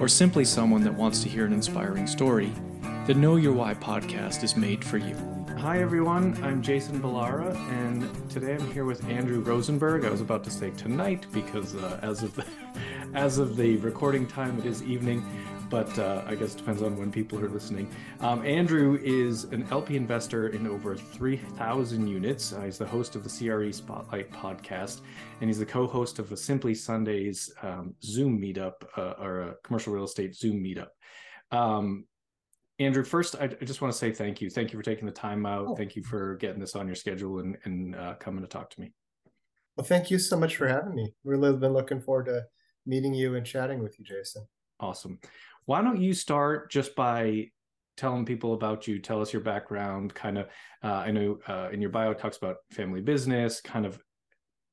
or simply someone that wants to hear an inspiring story, the Know Your Why podcast is made for you. Hi, everyone. I'm Jason Ballara, and today I'm here with Andrew Rosenberg. I was about to say tonight because uh, as of the, as of the recording time, it is evening but uh, I guess it depends on when people are listening. Um, Andrew is an LP investor in over 3,000 units. Uh, he's the host of the CRE Spotlight podcast, and he's the co host of a Simply Sundays um, Zoom meetup uh, or a commercial real estate Zoom meetup. Um, Andrew, first, I, I just want to say thank you. Thank you for taking the time out. Oh. Thank you for getting this on your schedule and, and uh, coming to talk to me. Well, thank you so much for having me. We've really been looking forward to meeting you and chatting with you, Jason. Awesome. Why don't you start just by telling people about you? Tell us your background. Kind of, uh, I know uh, in your bio talks about family business. Kind of,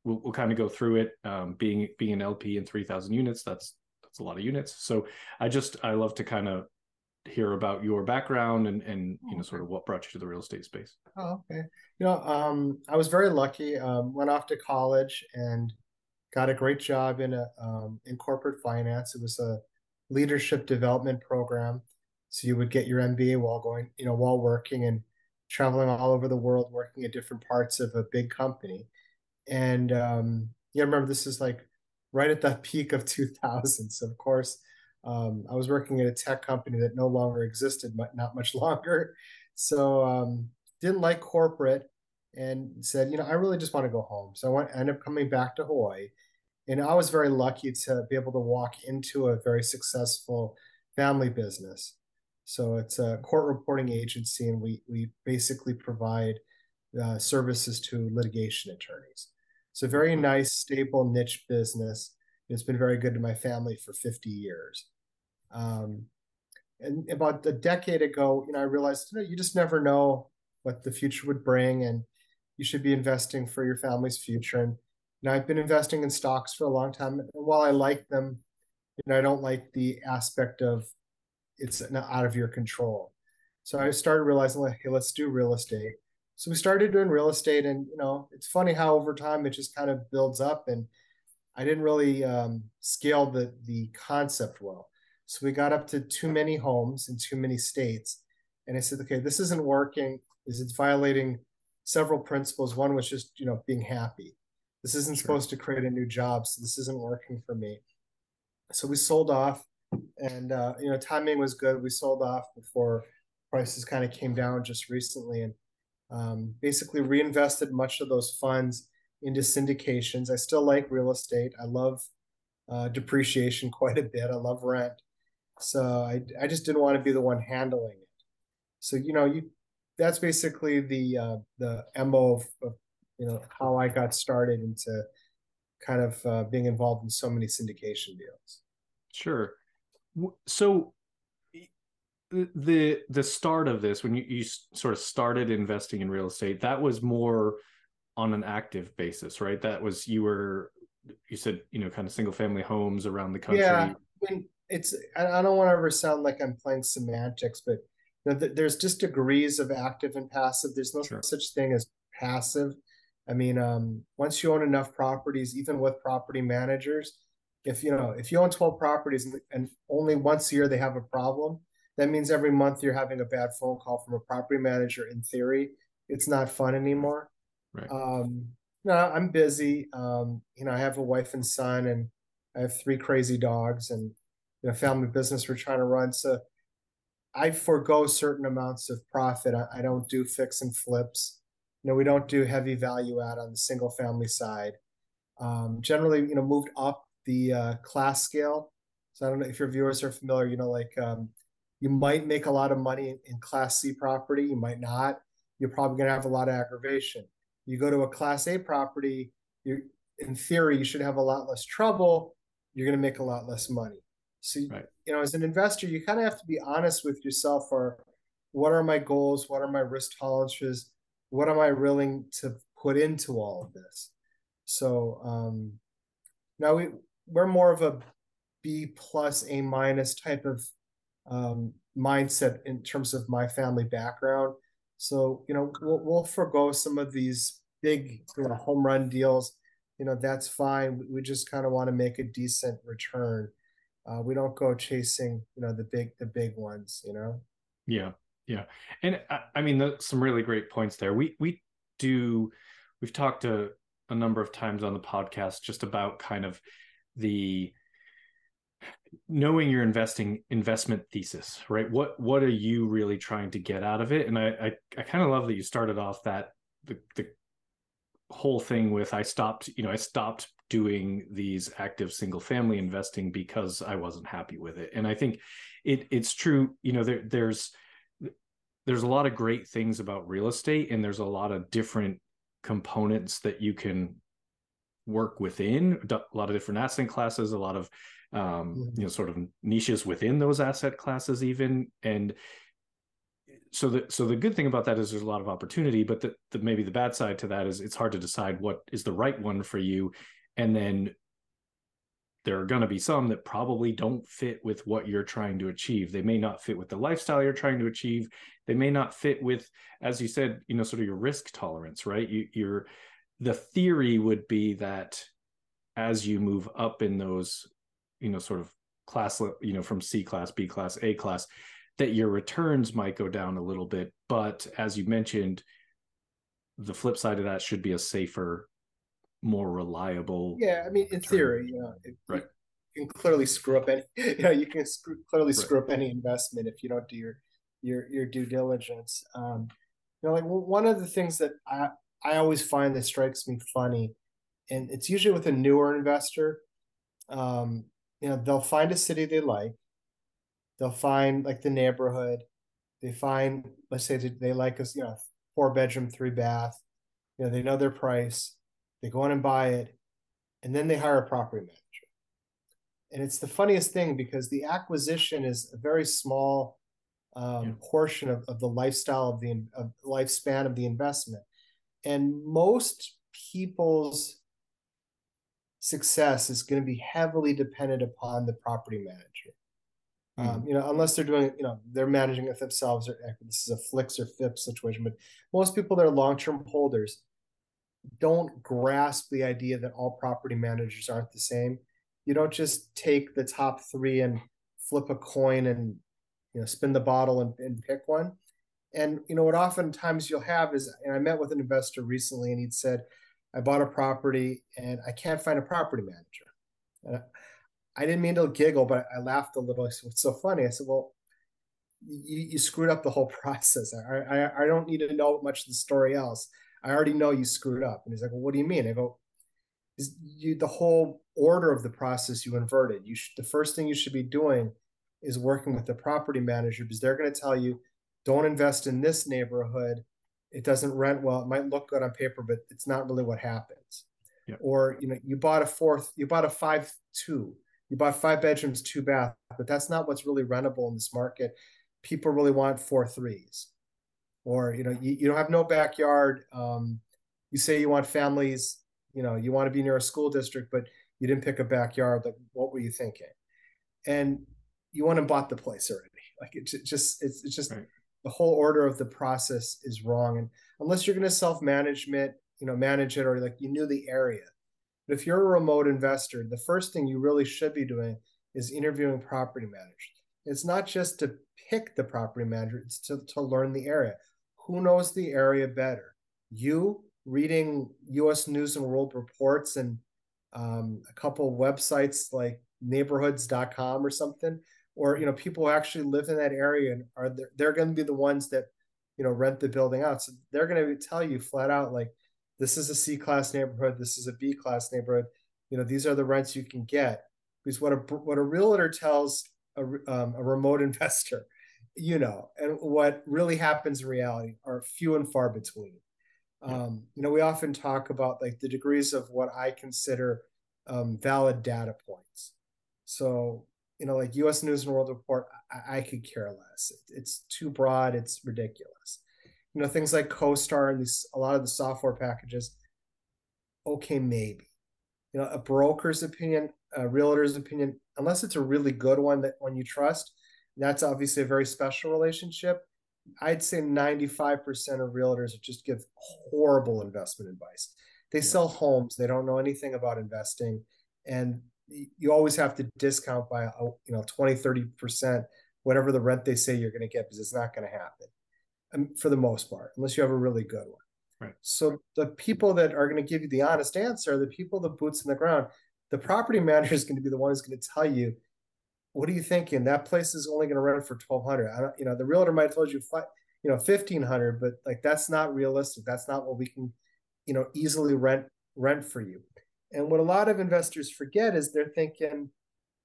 we'll, we'll kind of go through it. Um, being being an LP in three thousand units, that's that's a lot of units. So I just I love to kind of hear about your background and and you know sort of what brought you to the real estate space. Oh, okay. You know, um, I was very lucky. Um, went off to college and got a great job in a um, in corporate finance. It was a leadership development program. So you would get your MBA while going, you know, while working and traveling all over the world, working at different parts of a big company. And um, yeah, remember this is like right at the peak of 2000s. Of course, um, I was working at a tech company that no longer existed, but not much longer. So um, didn't like corporate and said, you know, I really just want to go home. So I went, ended up coming back to Hawaii and I was very lucky to be able to walk into a very successful family business. So it's a court reporting agency, and we we basically provide uh, services to litigation attorneys. So very nice, stable niche business. It's been very good to my family for 50 years. Um, and about a decade ago, you know, I realized you know you just never know what the future would bring, and you should be investing for your family's future. And know, I've been investing in stocks for a long time. And while I like them, you know, I don't like the aspect of it's out of your control. So I started realizing, like, hey, let's do real estate. So we started doing real estate, and you know, it's funny how over time it just kind of builds up. And I didn't really um, scale the the concept well. So we got up to too many homes in too many states, and I said, okay, this isn't working. Is it's violating several principles. One was just you know being happy. This isn't sure. supposed to create a new job, so this isn't working for me. So we sold off, and uh, you know timing was good. We sold off before prices kind of came down just recently, and um, basically reinvested much of those funds into syndications. I still like real estate. I love uh, depreciation quite a bit. I love rent. So I, I just didn't want to be the one handling it. So you know you that's basically the uh, the mo of, of you know how I got started into kind of uh, being involved in so many syndication deals. Sure. So the the start of this when you, you sort of started investing in real estate that was more on an active basis right that was you were you said you know kind of single family homes around the country yeah I mean, it's i don't want to ever sound like i'm playing semantics but you know, there's just degrees of active and passive there's no sure. such thing as passive I mean, um, once you own enough properties, even with property managers, if you know if you own 12 properties and, only once a year they have a problem, that means every month you're having a bad phone call from a property manager. In theory, it's not fun anymore. Right. Um, no, I'm busy. Um, you know, I have a wife and son, and I have three crazy dogs, and you know, family business we're trying to run. So I forego certain amounts of profit. I, I don't do fix and flips. You know, we don't do heavy value add on the single family side. Um, generally, you know, moved up the uh, class scale. So I don't know if your viewers are familiar. You know, like um, you might make a lot of money in Class C property. You might not. You're probably going to have a lot of aggravation. You go to a Class A property. You, in theory, you should have a lot less trouble. You're going to make a lot less money. So right. you know, as an investor, you kind of have to be honest with yourself or what are my goals? What are my risk tolerances? What am I willing to put into all of this? So um, now we we're more of a B plus A minus type of um, mindset in terms of my family background. So you know we'll, we'll forego some of these big you know, home run deals. You know that's fine. We just kind of want to make a decent return. Uh, we don't go chasing you know the big the big ones. You know. Yeah, yeah, and I, I mean some really great points there. We we do we've talked to a number of times on the podcast just about kind of the knowing your investing investment thesis right? What what are you really trying to get out of it? And i i, I kind of love that you started off that the the whole thing with i stopped you know i stopped doing these active single family investing because i wasn't happy with it. And i think it it's true you know there there's there's a lot of great things about real estate and there's a lot of different components that you can work within a lot of different asset classes a lot of um, mm-hmm. you know sort of niches within those asset classes even and so the so the good thing about that is there's a lot of opportunity but the, the maybe the bad side to that is it's hard to decide what is the right one for you and then there are going to be some that probably don't fit with what you're trying to achieve. They may not fit with the lifestyle you're trying to achieve. They may not fit with as you said you know sort of your risk tolerance right? You, you're the theory would be that as you move up in those you know sort of class you know from c class b class a class that your returns might go down a little bit. But as you mentioned the flip side of that should be a safer more reliable yeah i mean in theory you know right you can clearly screw up any you know you can screw, clearly screw up any investment if you don't do your your your due diligence. Um, you know, like one of the things that I I always find that strikes me funny, and it's usually with a newer investor. Um, you know, they'll find a city they like. They'll find like the neighborhood. They find, let's say they like a you know, four bedroom, three bath. You know, they know their price. They go in and buy it, and then they hire a property manager. And it's the funniest thing because the acquisition is a very small um, yeah. portion of, of the lifestyle of the of lifespan of the investment. And most people's success is going to be heavily dependent upon the property manager. Um, you know, unless they're doing, you know, they're managing it themselves, or this is a flicks or flips situation. But most people that are long-term holders don't grasp the idea that all property managers aren't the same. You don't just take the top three and flip a coin and you know spin the bottle and, and pick one. And you know what oftentimes you'll have is and i met with an investor recently and he'd said i bought a property and i can't find a property manager. And I, didn't mean to giggle but i laughed a little. I said what's so funny? I said well you, you screwed up the whole process. I, I i don't need to know much of the story else i already know you screwed up. And he's like well what do you mean? I go is you the whole order of the process you inverted. You should the first thing you should be doing is working with the property manager because they're going to tell you don't invest in this neighborhood. It doesn't rent well. It might look good on paper but it's not really what happens. Yep. or you know you bought a fourth you bought a five two. You bought five bedrooms two bath but that's not what's really rentable in this market. People really want four threes or you know you, you don't have no backyard um, you say you want families you know you want to be near a school district but you didn't pick a backyard like what were you thinking and you went and bought the place already. Like it just it's it's just right. the whole order of the process is wrong. And unless you're going to self management, you know, manage it or like you knew the area. But if you're a remote investor, the first thing you really should be doing is interviewing property managers. It's not just to pick the property manager, it's to, to learn the area. Who knows the area better? You reading US News and World Reports and um, a couple websites like neighborhoods.com or something? Or you know people who actually live in that area and are they're, they're going to be the ones that you know rent the building out. So they're going to tell you flat out like this is a c class neighborhood this is a b class neighborhood. You know these are the rents you can get. Because what a what a realtor tells a, um, a remote investor you know and what really happens in reality are few and far between um, you know we often talk about like the degrees of what i consider um, valid data points so you know, like U.S. News and World Report, I, I could care less. It's too broad. It's ridiculous. You know, things like CoStar and these a lot of the software packages. Okay, maybe. You know, a broker's opinion, a realtor's opinion, unless it's a really good one that one you trust, that's obviously a very special relationship. I'd say 95% of realtors just give horrible investment advice. They yeah. sell homes, they don't know anything about investing, and you always have to discount by you know 20 30% whatever the rent they say you're going to get because it's not going to happen um, for the most part unless you have a really good one right so the people that are going to give you the honest answer the people the boots in the ground the property manager is going to be the one who's going to tell you what are you thinking that place is only going to rent for 1200 i don't you know the realtor might have told you you know 1500 but like that's not realistic that's not what we can you know easily rent rent for you and what a lot of investors forget is they're thinking,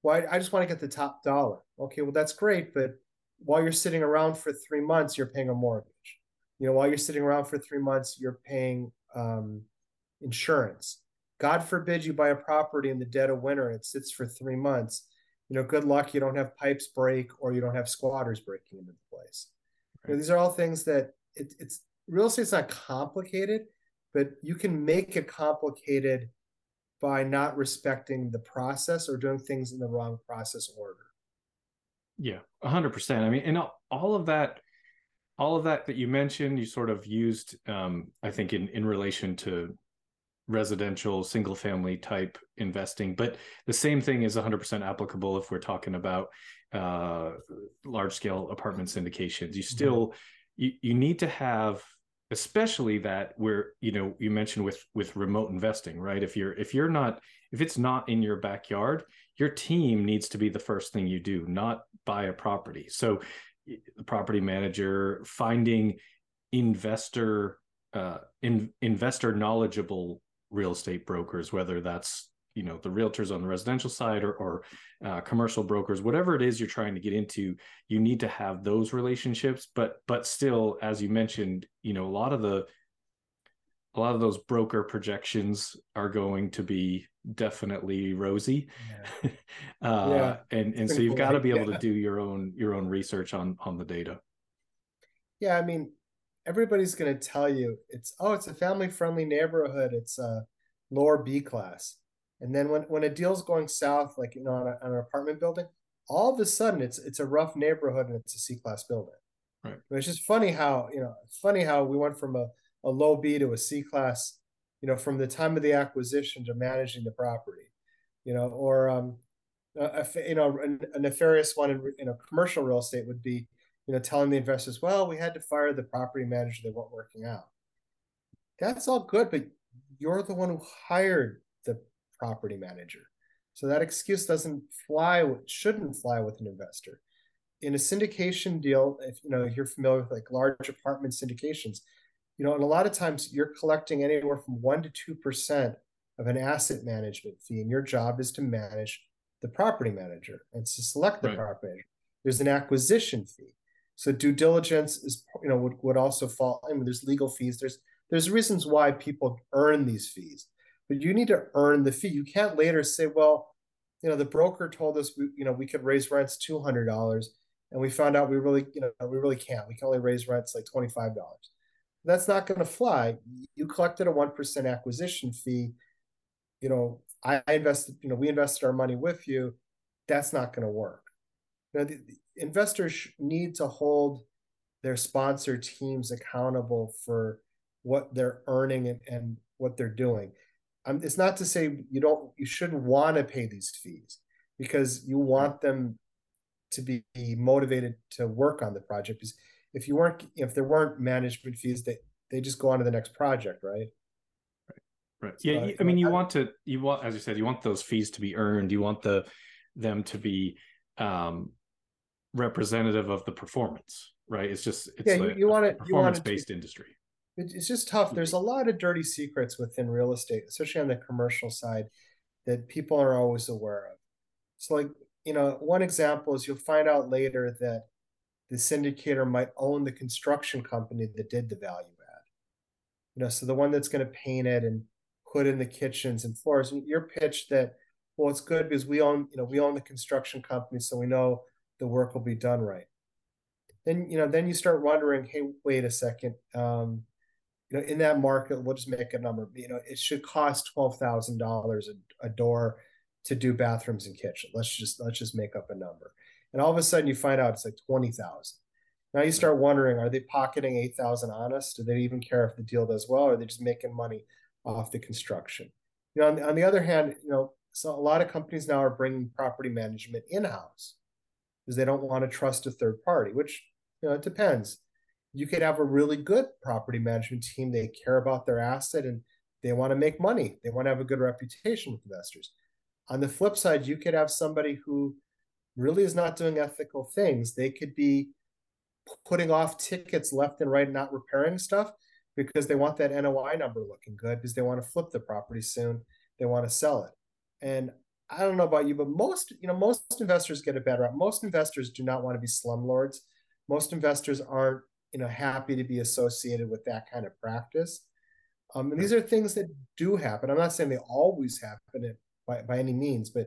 well, I just want to get the top dollar. Okay, well, that's great. But while you're sitting around for three months, you're paying a mortgage. You know, while you're sitting around for three months, you're paying um, insurance. God forbid you buy a property in the dead of winter, it sits for three months. You know, good luck you don't have pipes break or you don't have squatters breaking into the place. Right. You know, these are all things that it, it's real estate's not complicated, but you can make it complicated by not respecting the process or doing things in the wrong process order. Yeah, 100%. I mean, and all of that all of that that you mentioned you sort of used um, i think in in relation to residential single family type investing but the same thing is 100% applicable if we're talking about uh, large scale apartment syndications. You mm-hmm. still you, you need to have especially that where you know you mentioned with with remote investing right? If you're if you're not if it's not in your backyard your team needs to be the first thing you do not buy a property. So the property manager finding investor uh in, investor knowledgeable real estate brokers whether that's you know the realtors on the residential side or, or uh, commercial brokers whatever it is you're trying to get into you need to have those relationships but but still as you mentioned you know a lot of the a lot of those broker projections are going to be definitely rosy yeah. uh, yeah. and and so you've got to be able yeah. to do your own your own research on on the data yeah i mean everybody's going to tell you it's oh it's a family friendly neighborhood it's a lower b class and then when, when a deal's going south, like you know, on, a, on an apartment building, all of a sudden it's it's a rough neighborhood and it's a C class building. Right. But it's just funny how you know funny how we went from a, a low B to a C class, you know, from the time of the acquisition to managing the property, you know, or um, a, a you know a, a nefarious one in you know commercial real estate would be you know telling the investors, well, we had to fire the property manager; they weren't working out. That's all good, but you're the one who hired the property manager. So that excuse doesn't fly, shouldn't fly with an investor. In a syndication deal, if you know you're familiar with like large apartment syndications, you know, and a lot of times you're collecting anywhere from one to two percent of an asset management fee, and your job is to manage the property manager and to select the right. property manager. There's an acquisition fee. So due diligence is, you know, would, would also fall. I mean, there's legal fees. There's there's reasons why people earn these fees but you need to earn the fee. You can't later say, well, you know, the broker told us we, you know, we could raise rents two hundred dollars, and we found out we really, you know, we really can't. We can only raise rents like twenty five dollars. That's not going to fly. You collected a one percent acquisition fee. You know, I, invested. You know, we invested our money with you. That's not going to work. You know, investors need to hold their sponsor teams accountable for what they're earning and, and what they're doing. Um, it's not to say you don't you shouldn't want to pay these fees because you want them to be motivated to work on the project. Because if you weren't if there weren't management fees they they just go on to the next project right? Right right. So, yeah i mean you I, want to you want as you said you want those fees to be earned. You want the them to be um representative of the performance right it's just it's yeah, you, you want it performance based industry it's just tough. There's a mm-hmm. lot of dirty secrets within real estate, especially on the commercial side, that people are always aware of. So, like, you know, one example is you'll find out later that the syndicator might own the construction company that did the value add. You know, so the one that's going to paint it and put in the kitchens and floors. Your pitch that, well, it's good because we own, you know, we own the construction company, so we know the work will be done right. Then, you know, then you start wondering, hey, wait a second. Um, you know, in that market, we'll just make a number. You know, it should cost twelve thousand dollars a door to do bathrooms and kitchen. Let's just let's just make up a number. And all of a sudden, you find out it's like twenty thousand. Now you start wondering: Are they pocketing eight thousand honest? Do they even care if the deal does well, or are they just making money off the construction? You know, on, on the other hand, you know, so a lot of companies now are bringing property management in house because they don't want to trust a third party. Which you know, it depends you could have a really good property management team. They care about their asset and they want to make money. They want to have a good reputation with investors. On the flip side, you could have somebody who really is not doing ethical things. They could be putting off tickets left and right, not repairing stuff because they want that NOI number looking good because they want to flip the property soon. They want to sell it. And I don't know about you, but most, you know, most investors get a better out. Most investors do not want to be slumlords. Most investors aren't you know happy to be associated with that kind of practice um, and these are things that do happen i'm not saying they always happen by, by any means but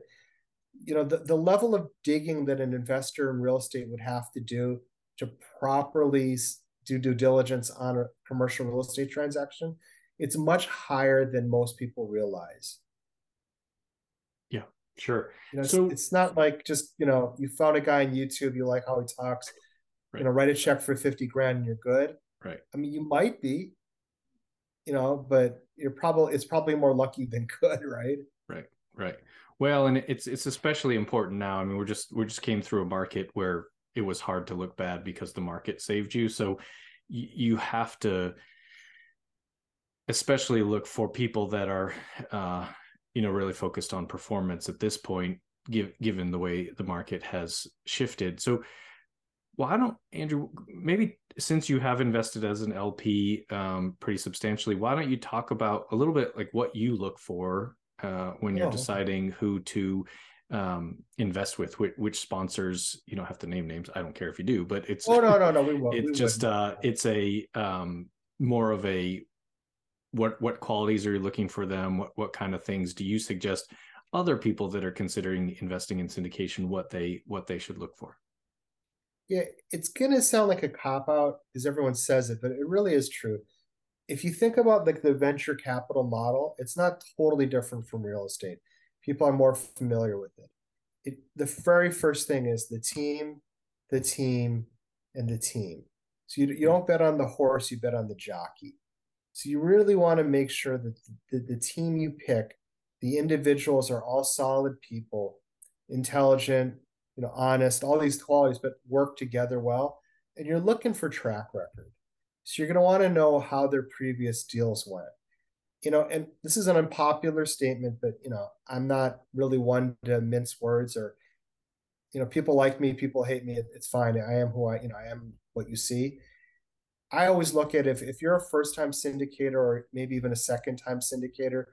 you know the, the level of digging that an investor in real estate would have to do to properly do due diligence on a commercial real estate transaction it's much higher than most people realize sure you know, so it's, it's not like just you know you found a guy on youtube you like how he talks right. you know, write a check for 50 grand and you're good. Right. I mean, you might be, you know, but you're probably, it's probably more lucky than good. Right. Right. Right. Well, and it's, it's especially important now. I mean, we're just, we just came through a market where it was hard to look bad because the market saved you. So you, you have to, especially look for people that are, uh, you know, really focused on performance at this point, give, given the way the market has shifted. So why don't Andrew maybe since you have invested as an LP um, pretty substantially, why don't you talk about a little bit like what you look for uh, when you're deciding who to um, invest with, which, which, sponsors you don't have to name names. I don't care if you do, but it's oh no no no we won't. It's we just uh, it's a um, more of a what what qualities are you looking for them? What what kind of things do you suggest other people that are considering investing in syndication what they what they should look for? yeah, it's gonna sound like a cop out because everyone says it, but it really is true. If you think about like the venture capital model, it's not totally different from real estate. People are more familiar with it. it the very first thing is the team, the team, and the team. So you, you don't bet on the horse, you bet on the jockey. So you really want to make sure that the, the, the team you pick, the individuals are all solid people, intelligent, you know, honest, all these qualities, but work together well. And you're looking for track record. So you're going to want to know how their previous deals went. You know, and this is an unpopular statement, but you know, I'm not really one to mince words or, you know, people like me, people hate me. It's fine. I am who I, you know, I am what you see. I always look at if, if you're a first time syndicator or maybe even a second time syndicator,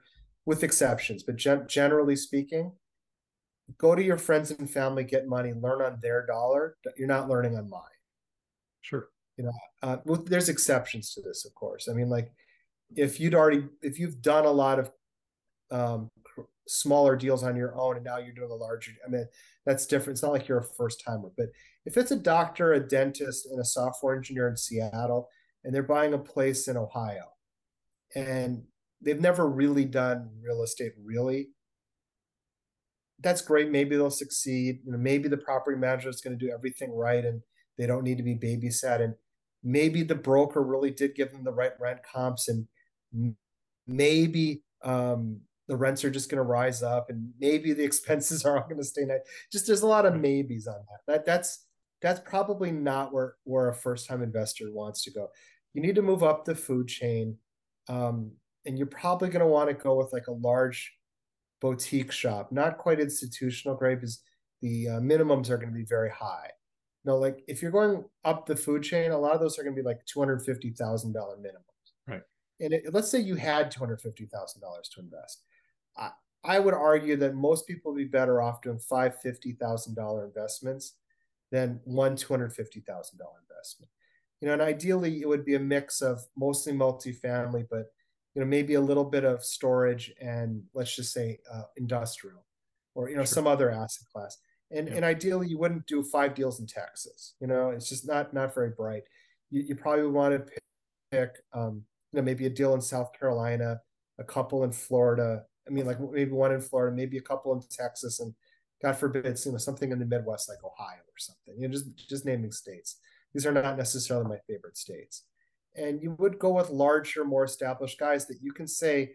with exceptions, but gen- generally speaking, go to your friends and family, get money, learn on their dollar. You're not learning on mine. Sure. You know, uh, well, there's exceptions to this, of course. I mean, like if you'd already, if you've done a lot of um, smaller deals on your own and now you're doing a larger, I mean, that's different. It's not like you're a first timer, but if it's a doctor, a dentist, and a software engineer in Seattle, and they're buying a place in Ohio, and they've never really done real estate really that's great. Maybe they'll succeed. You know, maybe the property manager is going to do everything right and they don't need to be babysat. And maybe the broker really did give them the right rent comps and maybe um, the rents are just going to rise up and maybe the expenses are all going to stay nice. Just there's a lot of maybes on that. That that's that's probably not where where a first time investor wants to go. You need to move up the food chain, um, and you're probably going to want to go with like a large boutique shop, not quite institutional grade because the uh, minimums are going to be very high. You know, like if you're going up the food chain, a lot of those are going to be like two hundred fifty thousand dollar minimums. Right. And it, let's say you had two hundred fifty thousand dollars to invest. I, I would argue that most people would be better off doing five fifty thousand dollar investments than one two hundred fifty thousand dollar investment. You know, and ideally it would be a mix of mostly multifamily, but you know maybe a little bit of storage and let's just say uh, industrial or you know sure. some other asset class. And yeah. and ideally, you wouldn't do five deals in Texas. You know, it's just not not very bright. You you probably want to pick, um, you know, maybe a deal in South Carolina, a couple in Florida. I mean, like maybe one in Florida, maybe a couple in Texas, and God forbid, you know, something in the Midwest like Ohio or something. You know, just just naming states. These are not necessarily my favorite states. And you would go with larger, more established guys that you can say,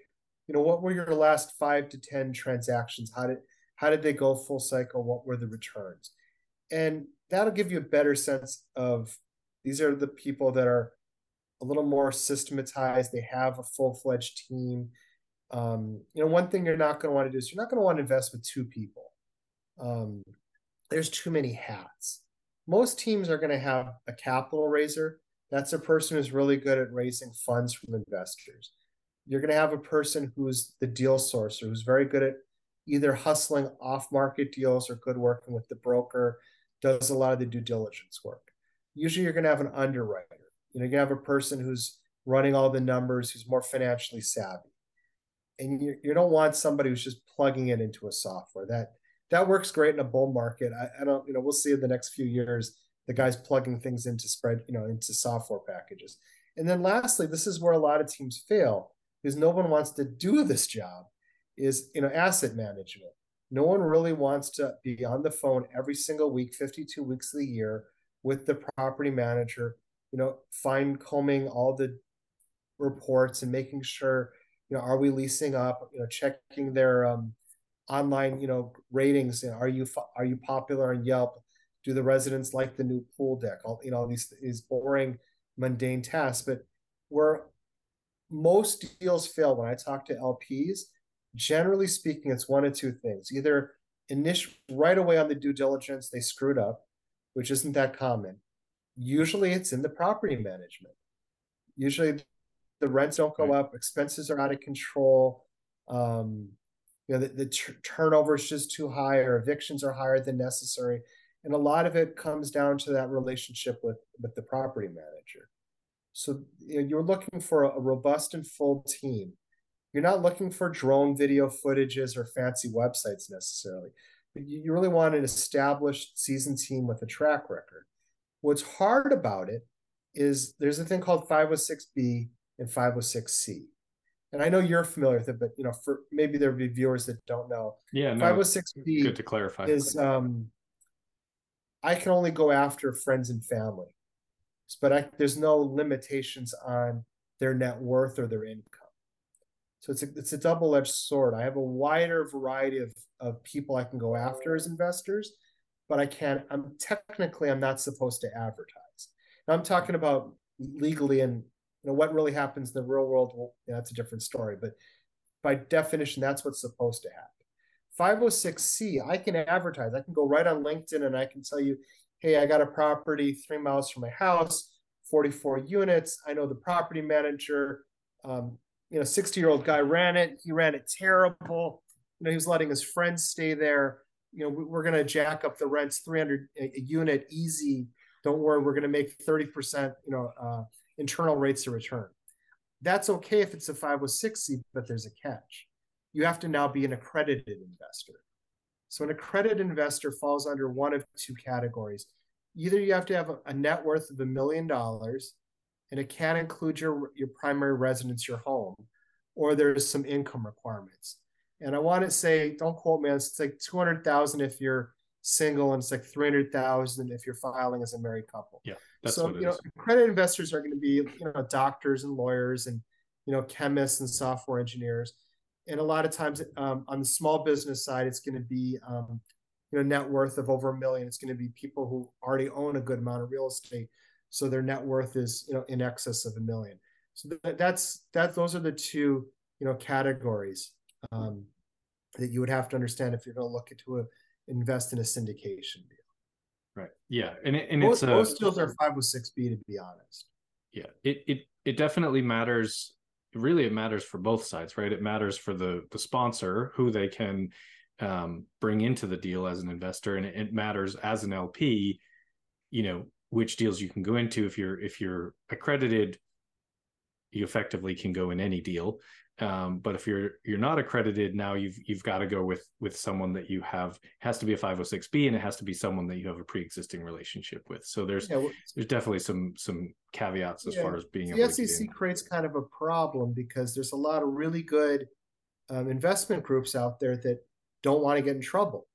you know, what were your last five to ten transactions? How did how did they go full cycle? What were the returns? And that'll give you a better sense of these are the people that are a little more systematized. They have a full fledged team. Um, you know, one thing you're not going to want to do is you're not going to want to invest with two people. Um, there's too many hats. Most teams are going to have a capital raiser. That's a person who's really good at raising funds from investors. You're going to have a person who's the deal sourcer, who's very good at either hustling off market deals or good working with the broker, does a lot of the due diligence work. Usually you're going to have an underwriter. You know, to have a person who's running all the numbers, who's more financially savvy. And you, you don't want somebody who's just plugging it into a software. That that works great in a bull market. I, I don't, you know, we'll see in the next few years the guys plugging things into spread, you know, into software packages. And then lastly, this is where a lot of teams fail because no one wants to do this job is you know asset management no one really wants to be on the phone every single week 52 weeks of the year with the property manager you know fine combing all the reports and making sure you know are we leasing up you know checking their um, online you know ratings you know, are you are you popular on yelp do the residents like the new pool deck all you know these these boring mundane tasks but where most deals fail when i talk to lps generally speaking, it's one of two things. Either initial right away on the due diligence, they screwed up, which isn't that common. Usually it's in the property management. Usually the rents don't go up, expenses are out of control. Um, you know, the, the t- turnover is just too high or evictions are higher than necessary. And a lot of it comes down to that relationship with, with the property manager. So you know, you're looking for a, robust and full team you're not looking for drone video footages or fancy websites necessarily. But you really want an established seasoned team with a track record. What's hard about it is there's a thing called 506B and 506C. And I know you're familiar with it, but you know, for maybe there'll be viewers that don't know. Yeah, no, 506B good to clarify. Is um I can only go after friends and family, but I, there's no limitations on their net worth or their income. So it's a, it's a double edged sword. I have a wider variety of, of people I can go after as investors, but I can't, I'm technically, I'm not supposed to advertise. Now I'm talking about legally and you know, what really happens in the real world. Well, yeah, that's a different story, but by definition, that's what's supposed to happen. 506C, I can advertise. I can go right on LinkedIn and I can tell you, hey, I got a property three miles from my house, 44 units. I know the property manager. Um, you know, 60 year old guy ran it. He ran it terrible. You know, he was letting his friends stay there. You know, we're going to jack up the rents 300 a unit easy. Don't worry, we're going to make 30%, you know, uh, internal rates of return. That's okay if it's a 506C, but there's a catch. You have to now be an accredited investor. So an accredited investor falls under one of two categories. Either you have to have a net worth of a million dollars and it can't include your your primary residence, your home, or there's some income requirements. And I want to say, don't quote me, it's like two hundred thousand if you're single, and it's like three hundred thousand if you're filing as a married couple. Yeah, so you know, is. credit investors are going to be you know doctors and lawyers and you know chemists and software engineers, and a lot of times um, on the small business side, it's going to be um, you know net worth of over a million. It's going to be people who already own a good amount of real estate so their net worth is you know in excess of a million. So that, that's that. Those are the two you know categories um, that you would have to understand if you're going to look into a invest in a syndication deal. Right. Yeah, and it, and most, it's most deals are 506B to be honest. Yeah, it it it definitely matters. Really, it matters for both sides, right? It matters for the the sponsor who they can um, bring into the deal as an investor, and it, it matters as an LP. You know, which deals you can go into if you're if you're accredited you effectively can go in any deal um, but if you're you're not accredited now you've you've got to go with with someone that you have has to be a 506b and it has to be someone that you have a pre-existing relationship with. So there's yeah, well, there's definitely some some caveats as yeah, far as being the SEC creates kind of a problem because there's a lot of really good um, investment groups out there that don't want to get in trouble.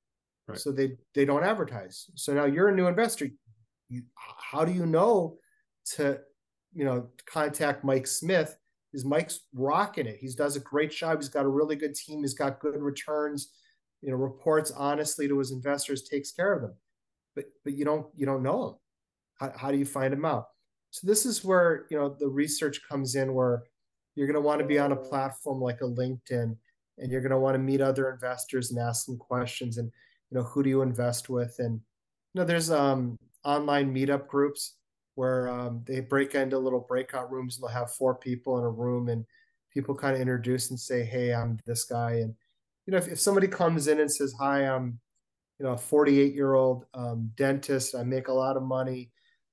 Right. so they they don't advertise. So now you're a new investor. You, how do you know to you know contact mike smith is Mike's rocking it. He does a great job. He's got a really good team. He's got good returns. You know, reports honestly to his investors, takes care of them. But but you don't you don't know him. How, how do you find him out? So this is where you know the research comes in, where you're going to want to be on a platform like a LinkedIn, and you're going to want to meet other investors and ask them questions. And you know, who do you invest with? And you know, there's um online meetup groups where um, they break into little breakout rooms and they'll have four people in a room and people kind of introduce and say, "Hey, I'm this guy." And you know, if, if somebody comes in and says, "Hi, I'm you know a 48 year old um, dentist. I make a lot of money,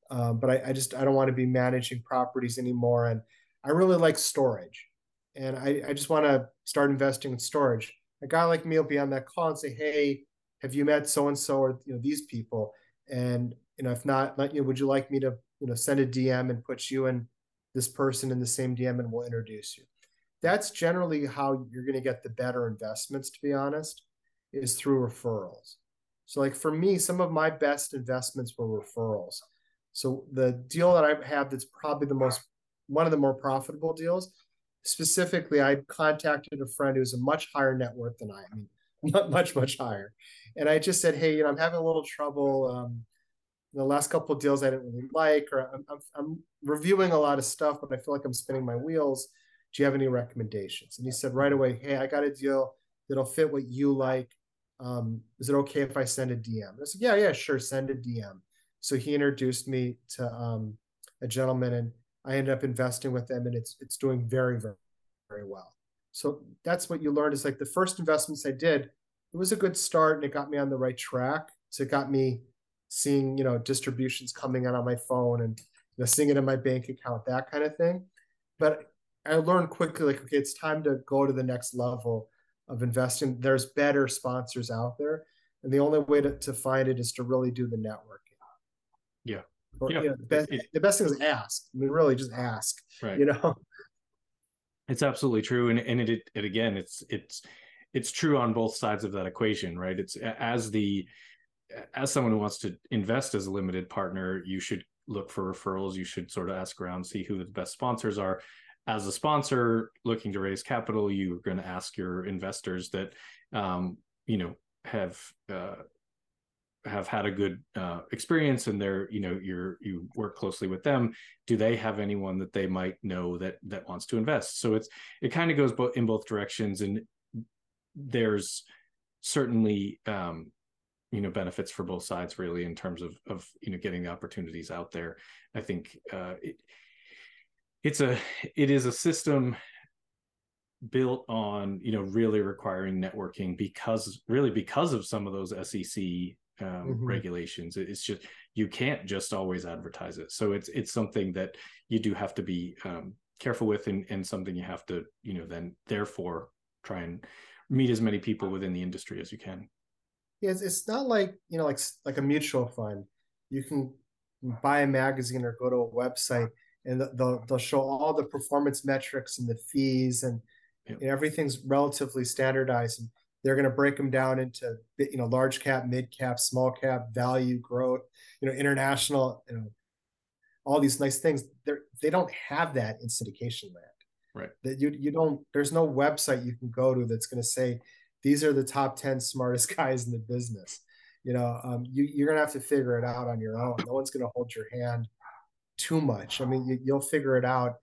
um, but I, I, just I don't want to be managing properties anymore, and I really like storage, and I, I just want to start investing in storage." A guy like me will be on that call and say, "Hey, have you met so and so or you know these people?" And you know, if not, you know, would you like me to you know send a dm and put you and this person in the same dm and we'll introduce you. That's generally how you're going to get the better investments to be honest is through referrals. So like for me some of my best investments were referrals. So the deal that i have that's probably the most one of the more profitable deals specifically i contacted a friend who's a much higher net worth than i, I mean not much much higher. And i just said hey you know i'm having a little trouble um, the last couple of deals I didn't really like, or I'm, I'm, I'm, reviewing a lot of stuff, but I feel like I'm spinning my wheels. Do you have any recommendations? And he said right away, Hey, I got a deal that'll fit what you like. Um, is it okay if I send a DM? I said, Yeah, yeah, sure, send a DM. So he introduced me to um, a gentleman, and I ended up investing with them, and it's it's doing very, very, very well. So that's what you learned is like the first investments I did, it was a good start, and it got me on the right track. So it got me seeing you know distributions coming out on my phone and you know seeing it in my bank account that kind of thing. But i learned quickly like okay it's time to go to the next level of investing. There's better sponsors out there and the only way to, to find it is to really do the networking. Yeah. Or, yeah. You know, the, best, it, the best thing is ask. I mean really just ask right. you know? It's absolutely true and, and it, it again it's it's it's true on both sides of that equation right? It's as the as someone who wants to invest as a limited partner, you should look for referrals. You should sort of ask around, see who the best sponsors are. As a sponsor looking to raise capital, you're going to ask your investors that, um, you know, have uh, have had a good uh, experience and they're, you know, you're you work closely with them. Do they have anyone that they might know that that wants to invest? So it's it kind of goes both in both directions, and there's certainly um, you know benefits for both sides really in terms of of you know getting the opportunities out there. I think uh it, it's a it is a system built on you know really requiring networking because really because of some of those sec um, mm-hmm. regulations. It's just you can't just always advertise it. So it's it's something that you do have to be um, careful with and, and something you have to you know then therefore try and meet as many people within the industry as you can yeah, it's, it's not like you know like like a mutual fund. You can buy a magazine or go to a website and they'll they'll show all the performance metrics and the fees and you know, everything's relatively standardized and they're going to break them down into you know large cap mid cap small cap value growth you know international you know all these nice things. They're they don't have that in syndication land. Right. That you you don't there's no website you can go to that's going to say these are the top 10 smartest guys in the business. You know um, you, you're gonna have to figure it out on your own. No one's gonna hold your hand too much. I mean you, will figure it out.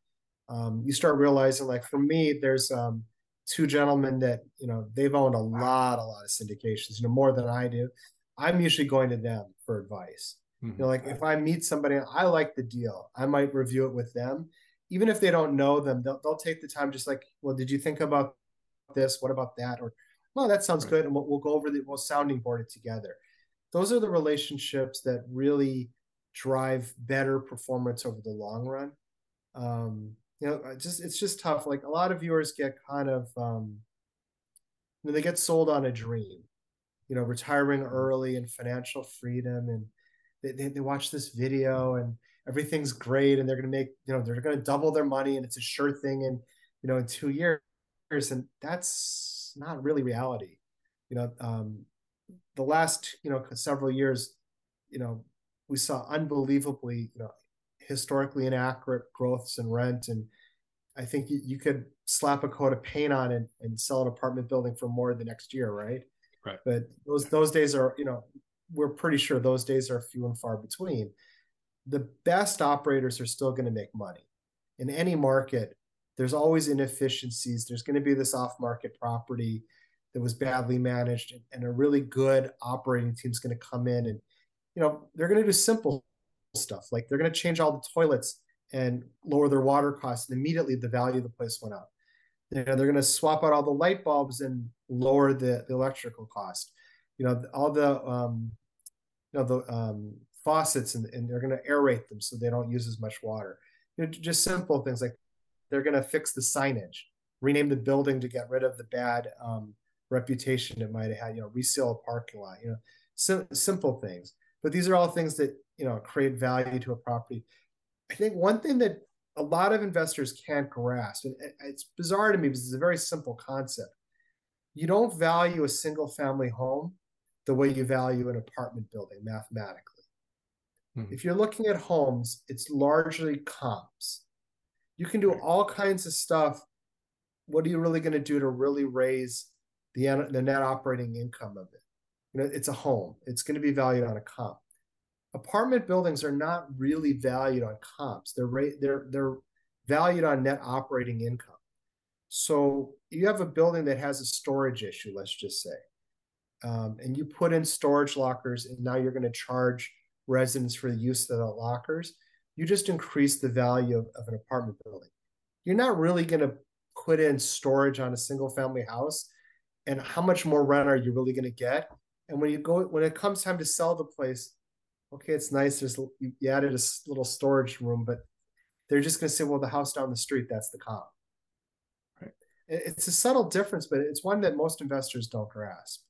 Um, you start realizing like for me there's um, two gentlemen that you know they've owned a lot a lot of syndications you know more than i do. I'm usually going to them for advice. Mm-hmm. you know like if i meet somebody i like the deal. I might review it with them. Even if they don't know them they'll, they'll take the time just like well did you think about this? What about that? Or well, that sounds right. good. And we'll, we'll, go over the, we'll sounding board it together. Those are the relationships that really drive better performance over the long run. Um, you know, just it's just tough. Like a lot of viewers get kind of um, you know, they get sold on a dream, you know, retiring mm-hmm. early and financial freedom, and they, they, they watch this video and everything's great, and they're gonna make, you know, they're gonna double their money, and it's a sure thing, and you know, in two years, and that's not really reality. You know, um, the last you know several years, you know, we saw unbelievably, you know, historically inaccurate growths in rent and I think you, you could slap a coat of paint on it and sell an apartment building for more the next year, right? Right. But those those days are, you know, we're pretty sure those days are few and far between. The best operators are still going to make money. In any market, there's always inefficiencies. There's going to be this off-market property that was badly managed, and a really good operating team is going to come in and, you know, they're going to do simple stuff like they're going to change all the toilets and lower their water costs. And immediately the value of the place went up. You know, they're going to swap out all the light bulbs and lower the, the electrical cost. You know, all the um, you know the um, faucets and, and they're going to aerate them so they don't use as much water. You know, just simple things like they're going to fix the signage, rename the building to get rid of the bad um, reputation it might have had. You know, reseal a parking lot. You know, sim- simple things. But these are all things that you know create value to a property I think one thing that a lot of investors can't grasp, and it's bizarre to me because it's a very simple concept. You don't value a single family home the way you value an apartment building mathematically. Mm-hmm. If you're looking at homes, it's largely comps. You can do all kinds of stuff. What are you really going to do to really raise the, the net operating income of it? You know, it's a home. It's going to be valued on a comp apartment buildings are not really valued on comps. They're they're they're valued on net operating income. So you have a building that has a storage issue, let's just say, um, and you put in storage lockers, and now you're going to charge residents for the use of the lockers. You just increase the value of, of an apartment building. You're not really going to put in storage on a single family house, and how much more rent are you really going to get? And when you go when it comes time to sell the place, okay, it's nice. There's you, added a little storage room, but they're just going to say, well, the house down the street, that's the comp. Right. It's a subtle difference, but it's one that most investors don't grasp.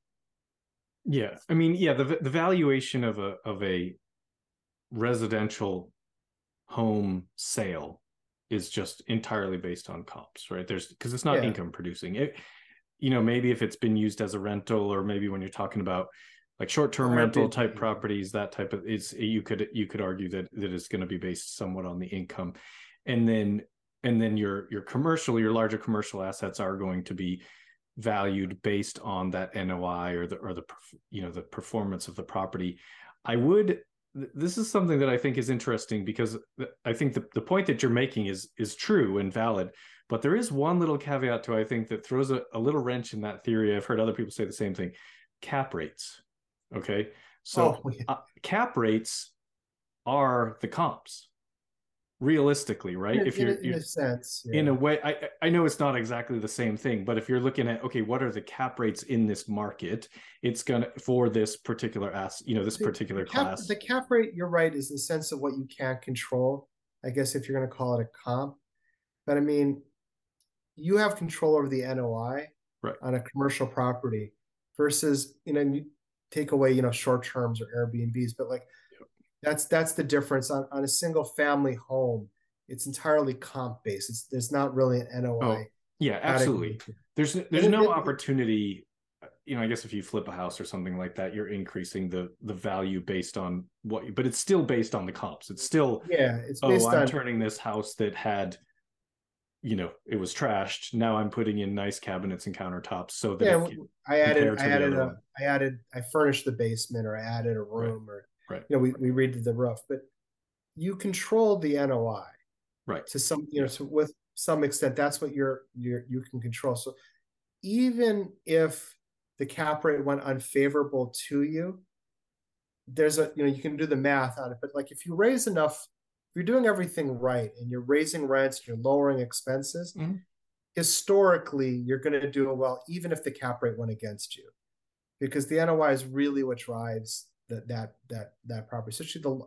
Yeah, I mean, yeah, the the valuation of a of a residential home sale is just entirely based on comps, right? There's because it's not yeah. income producing. It, you know, maybe if it's been used as a rental, or maybe when you're talking about like short-term rental type properties that type of it's you could you could argue that that it's going to be based somewhat on the income and then and then your your commercial your larger commercial assets are going to be valued based on that NOI or the or the you know the performance of the property i would this is something that i think is interesting because i think the, the point that you're making is is true and valid but there is one little caveat to i think that throws a, a little wrench in that theory i've heard other people say the same thing cap rates Okay. So oh, yeah. uh, cap rates are the comps realistically, right? In, if you're, in, you're, a sense, yeah. in a way, I I know it's not exactly the same thing, but if you're looking at okay, what are the cap rates in this market? It's gonna for this particular ass, you know, this the, particular the cap, class. The cap rate, you're right, is the sense of what you can't control. I guess if you're gonna call it a comp, but I mean, you have control over the NOI right. on a commercial property versus you know you take away you know short terms or airbnbs but like. That's that's the difference on, on a single family home. It's entirely comp based. It's there's not really an noi oh, yeah absolutely. there's there's no opportunity you know i guess if you flip a house or something like that you're increasing the the value based on what you, but it's still based on the comps. It's still yeah it's oh i'm on... turning this house that had you know it was trashed. Now i'm putting in nice cabinets and countertops so that yeah, i added i added a, i added i furnished the basement or i added a room right. or right. You know we, we redid the roof but you control the noi right. To some you know so with some extent that's what you're you're you can control. So even if the cap rate went unfavorable to you there's a you know you can do the math on it but like if you raise enough if you're doing everything right and you're raising rents, and you're lowering expenses, mm-hmm. historically you're going to do well, even if the cap rate went against you, because the NOI is really what drives that that that that property, especially the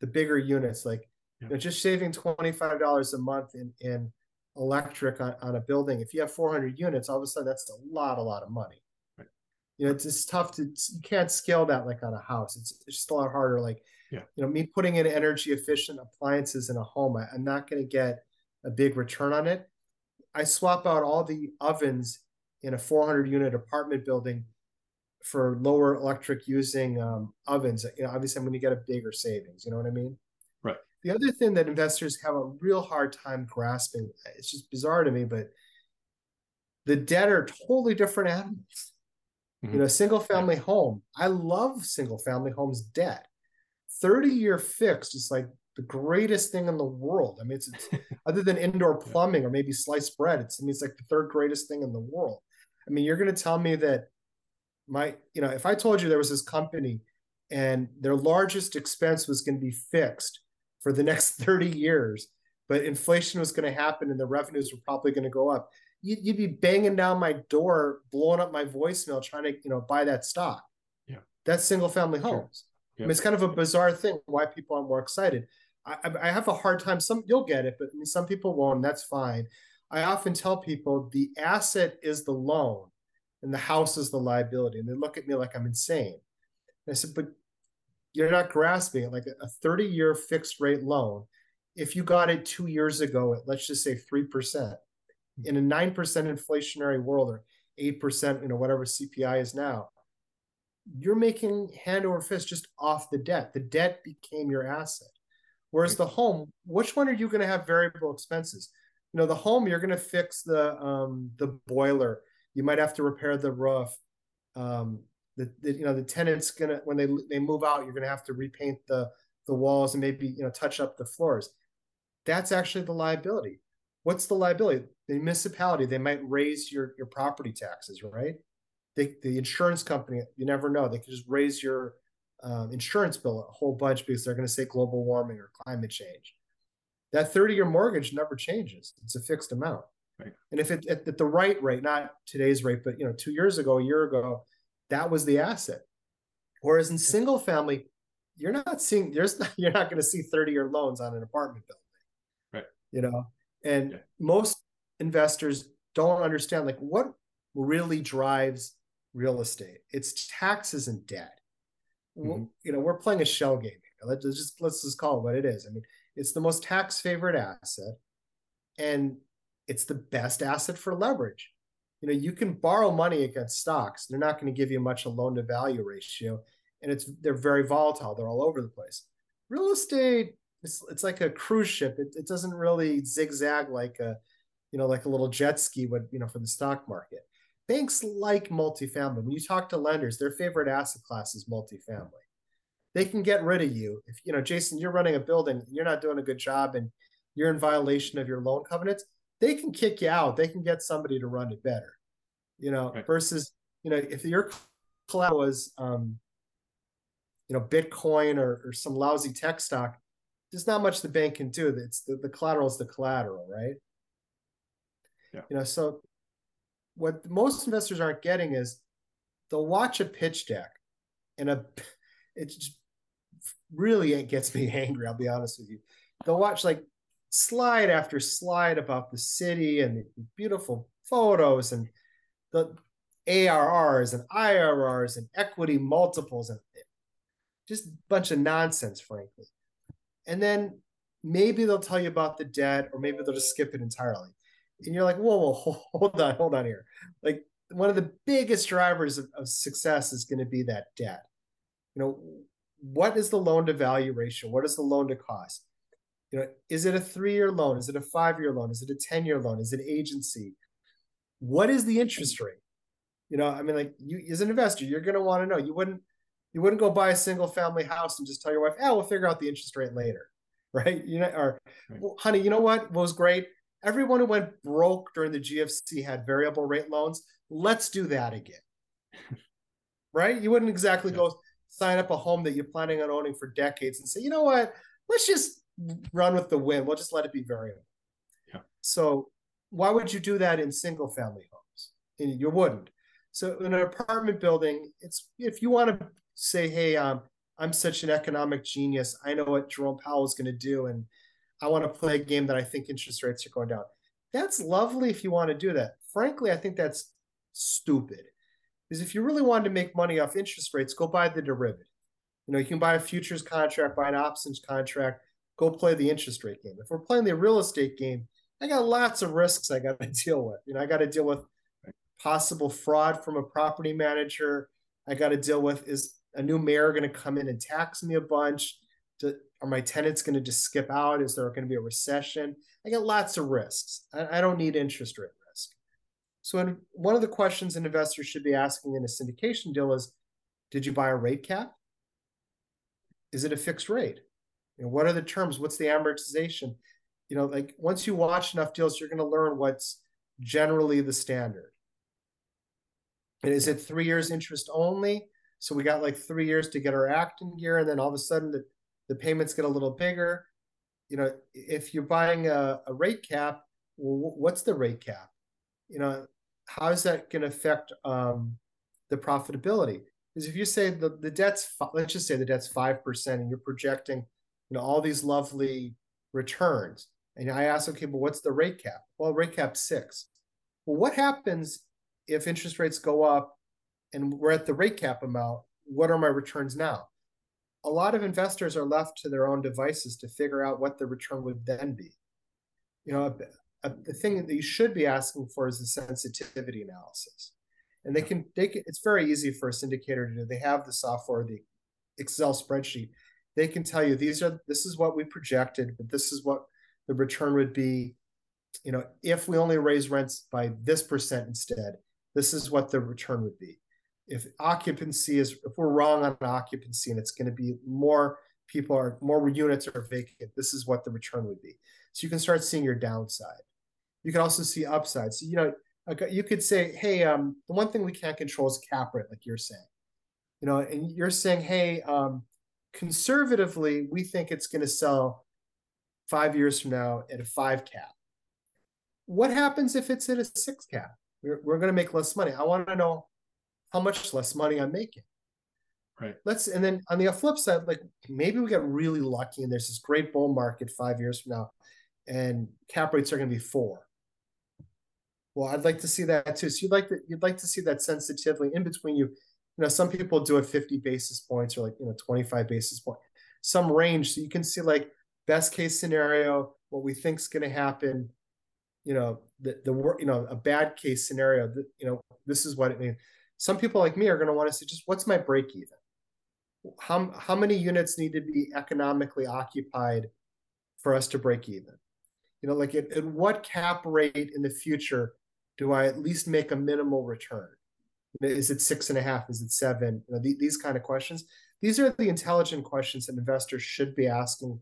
the bigger units. Like yeah. you know, just saving twenty five dollars a month in in electric on, on a building. If you have 400 units, all of a sudden that's a lot, a lot of money. Right. You know, it's just tough to you can't scale that like on a house. It's, it's just a lot harder. Like, yeah. you know, me putting in energy efficient appliances in a home, I, I'm not going to get a big return on it. I swap out all the ovens in a 400 unit apartment building for lower electric using um, ovens. You know, obviously, I'm going to get a bigger savings. You know what I mean? Right. The other thing that investors have a real hard time grasping, it's just bizarre to me, but the debt are totally different animals. Mm-hmm. You know, single family yeah. home. I love single family homes debt. 30 year fixed is like the greatest thing in the world. I mean, it's, it's other than indoor plumbing or maybe sliced bread, it's, I mean, it's like the third greatest thing in the world. I mean, you're going to tell me that my, you know, if I told you there was this company and their largest expense was going to be fixed for the next 30 years, but inflation was going to happen and the revenues were probably going to go up, you'd, you'd be banging down my door, blowing up my voicemail, trying to, you know, buy that stock. Yeah. That's single family homes. Sure. Yeah. I mean, it's kind of a bizarre thing why people aren't more excited. I, I have a hard time. Some you'll get it, but I mean, some people won't. and that's fine. I often tell people the asset is the loan, and the house is the liability, and they look at me like I'm insane. And I said, but you're not grasping it. Like a 30 year fixed rate loan, if you got it two years ago at let's just say three percent, in a nine percent inflationary world or eight percent, you know whatever CPI is now, you're making hand over fist just off the debt. The debt became your asset. Whereas the home, which one are you going to have variable expenses? You know, the home, you're going to fix the um, the boiler. You might have to repair the roof. Um, the, the you know the tenant's gonna when they they move out, you're to have to repaint the the walls and maybe you know touch up the floors. That's actually the liability. What's the liability? The municipality they might raise your your property taxes, right? They, the insurance company, you never know. They could just raise your um, insurance bill a whole bunch because they're going to say global warming or climate change. That 30 year mortgage never changes. It's a fixed amount. Right. And if it at, at the right rate, not today's rate, but you know, two years ago, a year ago, that was the asset. Whereas in single family, you're not seeing there's not, you're not going to see 30 year loans on an apartment building. Right. You know, and yeah. most investors don't understand like what really drives real estate. It's taxes and debt mm-hmm. you know, we're playing a shell game. Here. Let's just let's just call it what it is. I mean, it's the most tax favored asset, and it's the best asset for leverage. You know, you can borrow money against stocks. They're not going to give you much a loan to value ratio, and it's they're very volatile. They're all over the place. Real estate, it's it's like a cruise ship. It, it doesn't really zigzag like a, you know, like a little jet ski would, you know, for the stock market banks like multifamily. When you talk to lenders, their favorite asset class is multifamily. They can get rid of you if you know, Jason, you're running a building, you're not doing a good job, and you're in violation of your loan covenants. They can kick you out. They can get somebody to run it better. You know, right. versus you know, if your collateral was um, you know, Bitcoin or, or some lousy tech stock, there's not much the bank can do. It's the, the collateral is the collateral, right? Yeah. You know, so what most investors aren't getting is they'll watch a pitch deck and a it really it gets me angry i'll be honest with you they'll watch like slide after slide about the city and the beautiful photos and the arrs and irrs and equity multiples and just a bunch of nonsense frankly and then maybe they'll tell you about the debt or maybe they'll just skip it entirely and you're like, whoa, whoa, hold on, hold on here. Like one of the biggest drivers of, of success is going to be that debt. You know, what is the loan to value ratio? What is the loan to cost? You know, is it a three-year loan? Is it a five-year loan? Is it a 10-year loan? Is it agency? What is the interest rate? You know, I mean, like you as an investor, you're going to want to know. You wouldn't you wouldn't go buy a single family house and just tell your wife, "Oh, we'll figure out the interest rate later." Right? You know, or well, honey, you know what was great? everyone who went broke during the GFC had variable rate loans. Let's do that again. right? You wouldn't exactly yeah. go sign up a home that you're planning on owning for decades and say, you know what? Let's just run with the wind. We'll just let it be variable. Yeah. So why would you do that in single family homes? You wouldn't. So in an apartment building, it's if you want to say, hey, um, I'm such an economic genius. I know what Jerome Powell is going to do, and I want to play a game that I think interest rates are going down. that's lovely if you want to do that. Frankly, I think that's stupid. Because if you really wanted to make money off interest rates, go buy the derivative. You know, you can buy a futures contract, buy an options contract, go play the interest rate game. If we're playing the real estate game, I got lots of risks I got to deal with. You know, I got to deal with possible fraud from a property manager. I got to deal with is a new mayor going to come in and tax me a bunch? Are my tenants going to just skip out? Is there going to be a recession? I got lots of risks. I, I don't need interest rate risk. So, in, one of the questions an investor should be asking in a syndication deal is Did you buy a rate cap? Is it a fixed rate? You know, what are the terms? What's the amortization? You know, like once you watch enough deals, you're going to learn what's generally the standard. And is it three years interest only? So we got like three years to get our act in gear, and then all of a sudden the, the payments get a little bigger. You know, if you're buying a, a rate cap, well, what's the rate cap? You know, how is that going to affect um, the profitability? Because if you say the, the debt's, let's just say the debt's 5% and you're projecting, know, all these lovely returns. And I ask, okay, but what's the rate cap? Well, rate cap six. Well, what happens if interest rates go up and we're at the rate cap amount? What are my returns now? A lot of investors are left to their own devices to figure out what the return would then be. You know, a, a, the thing that you should be asking for is the sensitivity analysis and they can they can, it's very easy for a syndicator to do they have the software the excel spreadsheet they can tell you these are this is what we projected but this is what the return would be you know if we only raise rents by this percent instead this is what the return would be. If occupancy is if we're wrong on occupancy and it's going to be more people are more units are vacant this is what the return would be. So you can start seeing your downside. You can also see upside so you know you could say, hey, um, the one thing we can't control is cap rate, like you're saying. You know, and you're saying, hey, um, conservatively, we think it's going to sell five years from now at a five cap. What happens if it's at a six cap? We're, we're going to make less money. I want to know how much less money I'm making. Right. Let's and then on the flip side, like maybe we get really lucky and there's this great bull market five years from now, and cap rates are going to be four well, I'd like to see that too. So you'd like to you'd like to see that sensitively in between you. You know, some people do it 50 basis points or like you know 25 basis point, some range. So you can see like best case scenario, what we think is going to happen. You know, the the you know a bad case scenario. The, you know, this is what it means. Some people like me are going to want to say, just what's my break even? How how many units need to be economically occupied for us to break even? You know, like at, at what cap rate in the future do I at least make a minimal return? Is it six and a half? Is it seven? You know, the, these kind of questions. These are the intelligent questions that investors should be asking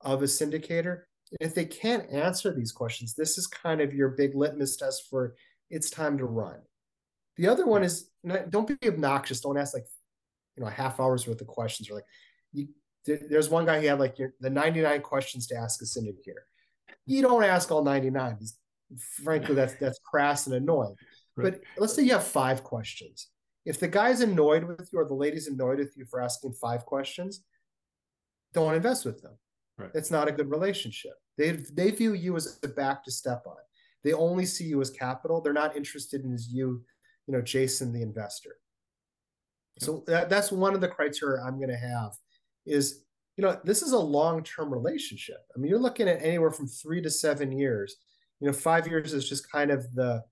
of a syndicator. If they can't answer these questions, this is kind of your big litmus test for it's time to run. The other one is don't be obnoxious. Don't ask like, you know, a half hours worth of questions or like, you, there's one guy he had like your, the 99 questions to ask a syndicator. You don't ask all 99 frankly that's that's crass and annoying right. but let's say you have five questions. If the guy's annoyed with you or the lady's annoyed with you for asking five questions don't invest with them. Right. it's not a good relationship. They they view you as a back to step on. They only see you as capital. They're not interested in as you you know jason the investor. So that, that's one of the criteria i'm going to have is you know this is a long-term relationship. I mean you're looking at anywhere from three to seven years. You know, five years is just kind of the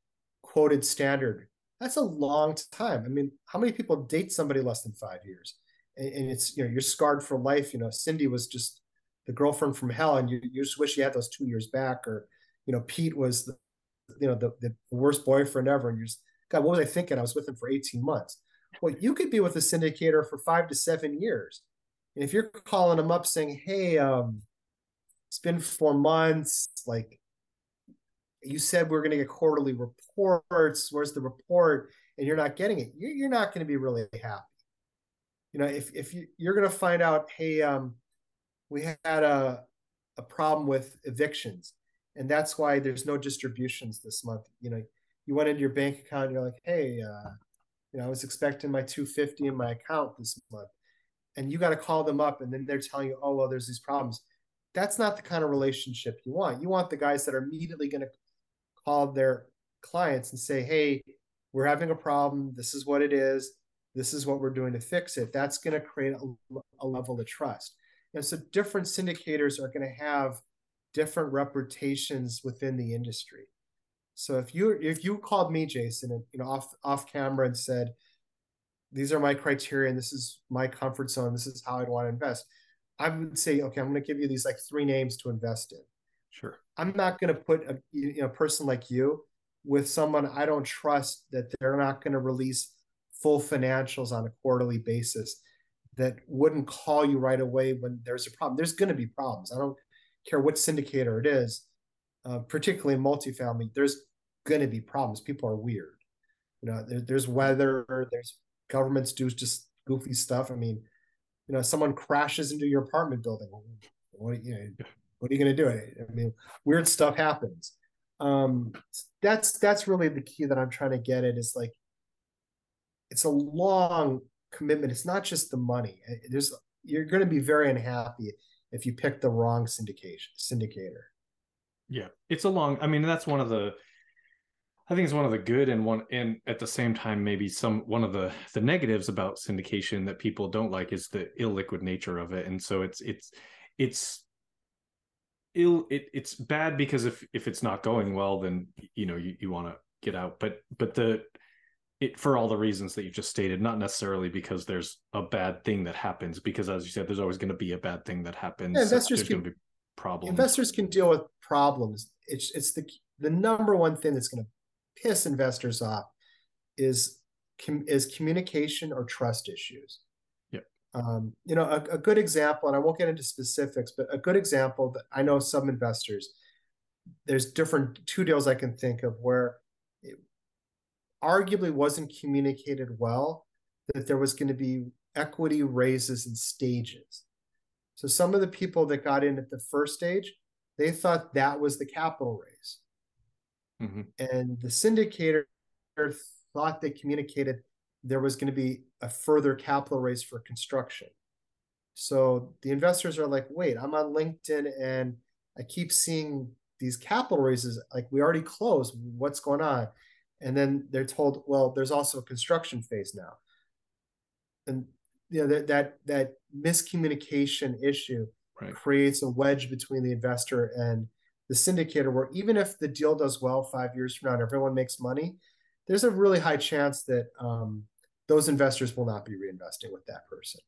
quoted standard. That's a long time. I mean, how many people date somebody less than five years? And, and it's, you know, you're scarred for life. You know, Cindy was just the girlfriend from hell and you, you just wish you had those two years back. Or, you know, Pete was the, you know, the, the worst boyfriend ever. And you're just, God, what was I thinking? I was with him for 18 months. Well, you could be with a syndicator for five to seven years. And if you're calling them up saying, hey, um, it's been four months, like you said we're going to get quarterly reports. Where's the report? And you're not getting it. You're, not going to be really happy. You know, if if you, you're going to find out, hey, um, we had a a problem with evictions, and that's why there's no distributions this month. You know, you went into your bank account, and you're like, hey, uh, you know, I was expecting my 250 in my account this month, and you got to call them up, and then they're telling you, oh well, there's these problems. That's not the kind of relationship you want. You want the guys that are immediately going to call their clients and say, hey, we're having a problem. This is what it is. This is what we're doing to fix it. That's going to create a, a level of trust. And so different syndicators are going to have different reputations within the industry. So if you if you called me, Jason, and you know off off camera and said, these are my criteria and this is my comfort zone, this is how I'd want to invest, I would say, okay, I'm going to give you these like three names to invest in. Sure. I'm not going to put a you know, person like you with someone I don't trust that they're not going to release full financials on a quarterly basis that wouldn't call you right away when there's a problem. There's going to be problems. I don't care what syndicator it is, uh, particularly in multifamily. There's going to be problems. People are weird. You know, there, there's weather. There's governments do just goofy stuff. I mean, you know, someone crashes into your apartment building. What you know, what are you going to do? I mean, weird stuff happens. Um, that's that's really the key that I'm trying to get at is like, it's a long commitment. It's not just the money. There's you're going to be very unhappy if you pick the wrong syndication syndicator. Yeah, it's a long. I mean, that's one of the. I think it's one of the good and one and at the same time maybe some one of the the negatives about syndication that people don't like is the illiquid nature of it, and so it's it's it's ill it, it's bad because if if it's not going well then you know you, you want to get out. But but the it for all the reasons that you just stated not necessarily because there's a bad thing that happens because as you said there's always going to be a bad thing that happens. Yeah, investors there's can, going to be problems. investors can deal with problems. It's it's the the number one thing that's going to piss investors off is is communication or trust issues um, you know, a, a, good example, and I won't get into specifics, but a good example that I know some investors, there's different two deals I can think of where it arguably wasn't communicated well that there was going to be equity raises in stages. So some of the people that got in at the first stage, they thought that was the capital raise. Mm-hmm. And the syndicator thought they communicated there was going to be a further capital raise for construction. So the investors are like, wait, I'm on LinkedIn and I keep seeing these capital raises. Like we already closed. What's going on? And then they're told, well, there's also a construction phase now. And you know that that that miscommunication issue right. creates a wedge between the investor and the syndicator where even if the deal does well five years from now and everyone makes money, there's a really high chance that um, those investors will not be reinvesting with that person.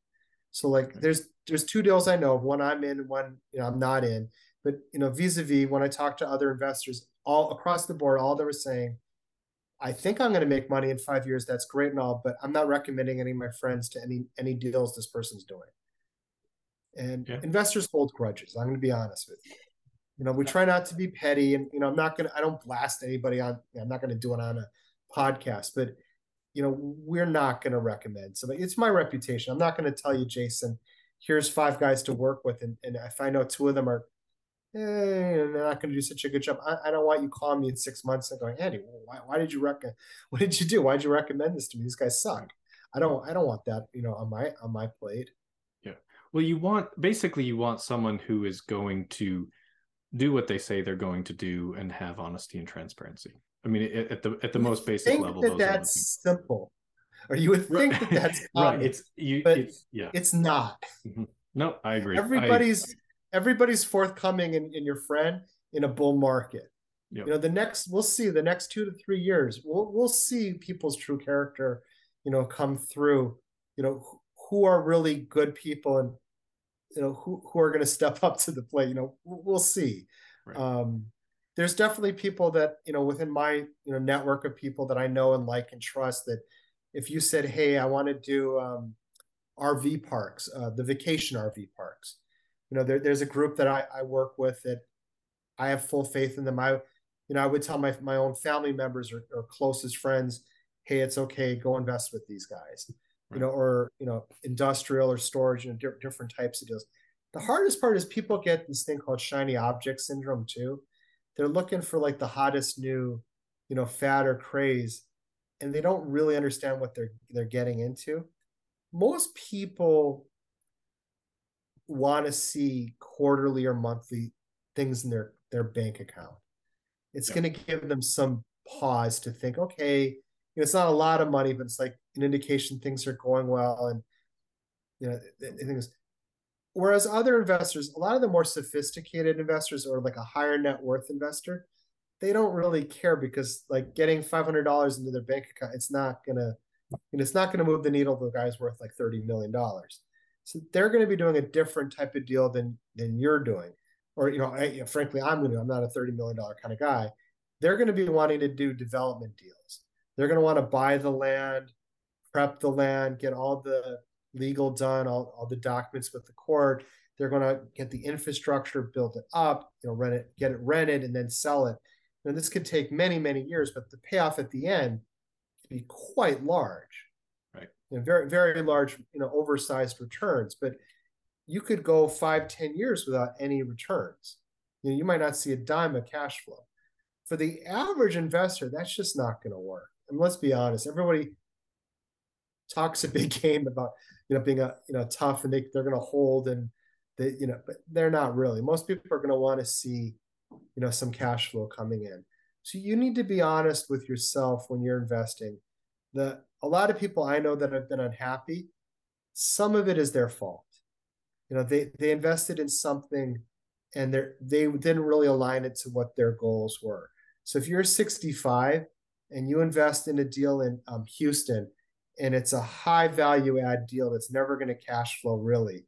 So like mm-hmm. there's there's two deals I know of, one I'm in, one you know I'm not in. But you know, vis-a-vis when I talk to other investors all across the board, all they were saying, I think I'm going to make money in five years. That's great and all, but I'm not recommending any of my friends to any any deals this person's doing. And yeah. investors hold grudges. I'm going to be honest with you. You know, we try not to be petty, and you know, I'm not going to. I don't blast anybody on. I'm not going to do it on a podcast, but you know, we're not going to recommend somebody. It's my reputation. I'm not going to tell you, Jason, here's five guys to work with. And, and if I know two of them are, eh, they're not going to do such a good job. I, I, don't want you calling me in six months and going, Andy, why, why did you recommend, what did you do? Why did you recommend this to me? These guys suck. I don't, I don't want that, you know, on my, on my plate. Yeah. Well, you want, basically you want someone who is going to do what they say they're going to do and have honesty and transparency. I mean, at the at the you most basic level, that that's simple, or you would think that that's common, right. It's you, but it's, yeah, it's not. Mm-hmm. No, I agree. Everybody's I, everybody's forthcoming in, in your friend in a bull market. Yep. You know, the next we'll see the next two to three years, we'll we'll see people's true character, you know, come through. You know, who are really good people and you know who who are going to step up to the plate. You know, we'll see. Right. Um, there's definitely people that you know within my you know network of people that I know and like and trust that if you said, "Hey, I want to do um, RV parks, uh, the vacation RV parks," you know, there, there's a group that I, I work with that I have full faith in them. I, you know, I would tell my my own family members or, or closest friends, "Hey, it's okay, go invest with these guys," right. you know, or you know, industrial or storage, you know, di- different types of deals. The hardest part is people get this thing called shiny object syndrome too they're looking for like the hottest new, you know, fad or craze, and they don't really understand what they're they're getting into. Most people want to see quarterly or monthly things in their their bank account. It's Yeah. going to give them some pause to think, okay, you know, it's not a lot of money, but it's like an indication things are going well. And, you know, the, the thing is, whereas other investors, a lot of the more sophisticated investors or like a higher net worth investor, they don't really care because like getting $500 into their bank account, it's not you know, it's not to move the needle. The guy's worth like $30 million. So they're going to be doing a different type of deal than, than you're doing. Or, you know, I, you know frankly, I'm going to, I'm not a $30 million kind of guy. They're going to be wanting to do development deals. They're going to want to buy the land, prep the land, get all the legal done, all, all the documents with the court. They're going to get the infrastructure, build it up, you know, rent it, get it rented, and then sell it. And this could take many, many years, but the payoff at the end could be quite large. Right. You know, very, very large, you know, oversized returns. But you could go five, ten years without any returns. You know, you might not see a dime of cash flow. For the average investor, that's just not going to work. And let's be honest, everybody talks a big game about you know being a you know tough and they, they're going to hold and they you know but they're not really. Most people are going to want to see you know some cash flow coming in. So you need to be honest with yourself when you're investing. The a lot of people i know that have been unhappy some of it is their fault. You know they they invested in something and they they didn't really align it to what their goals were. So if you're 65 and you invest in a deal in um, houston and it's a high value add deal that's never going to cash flow really.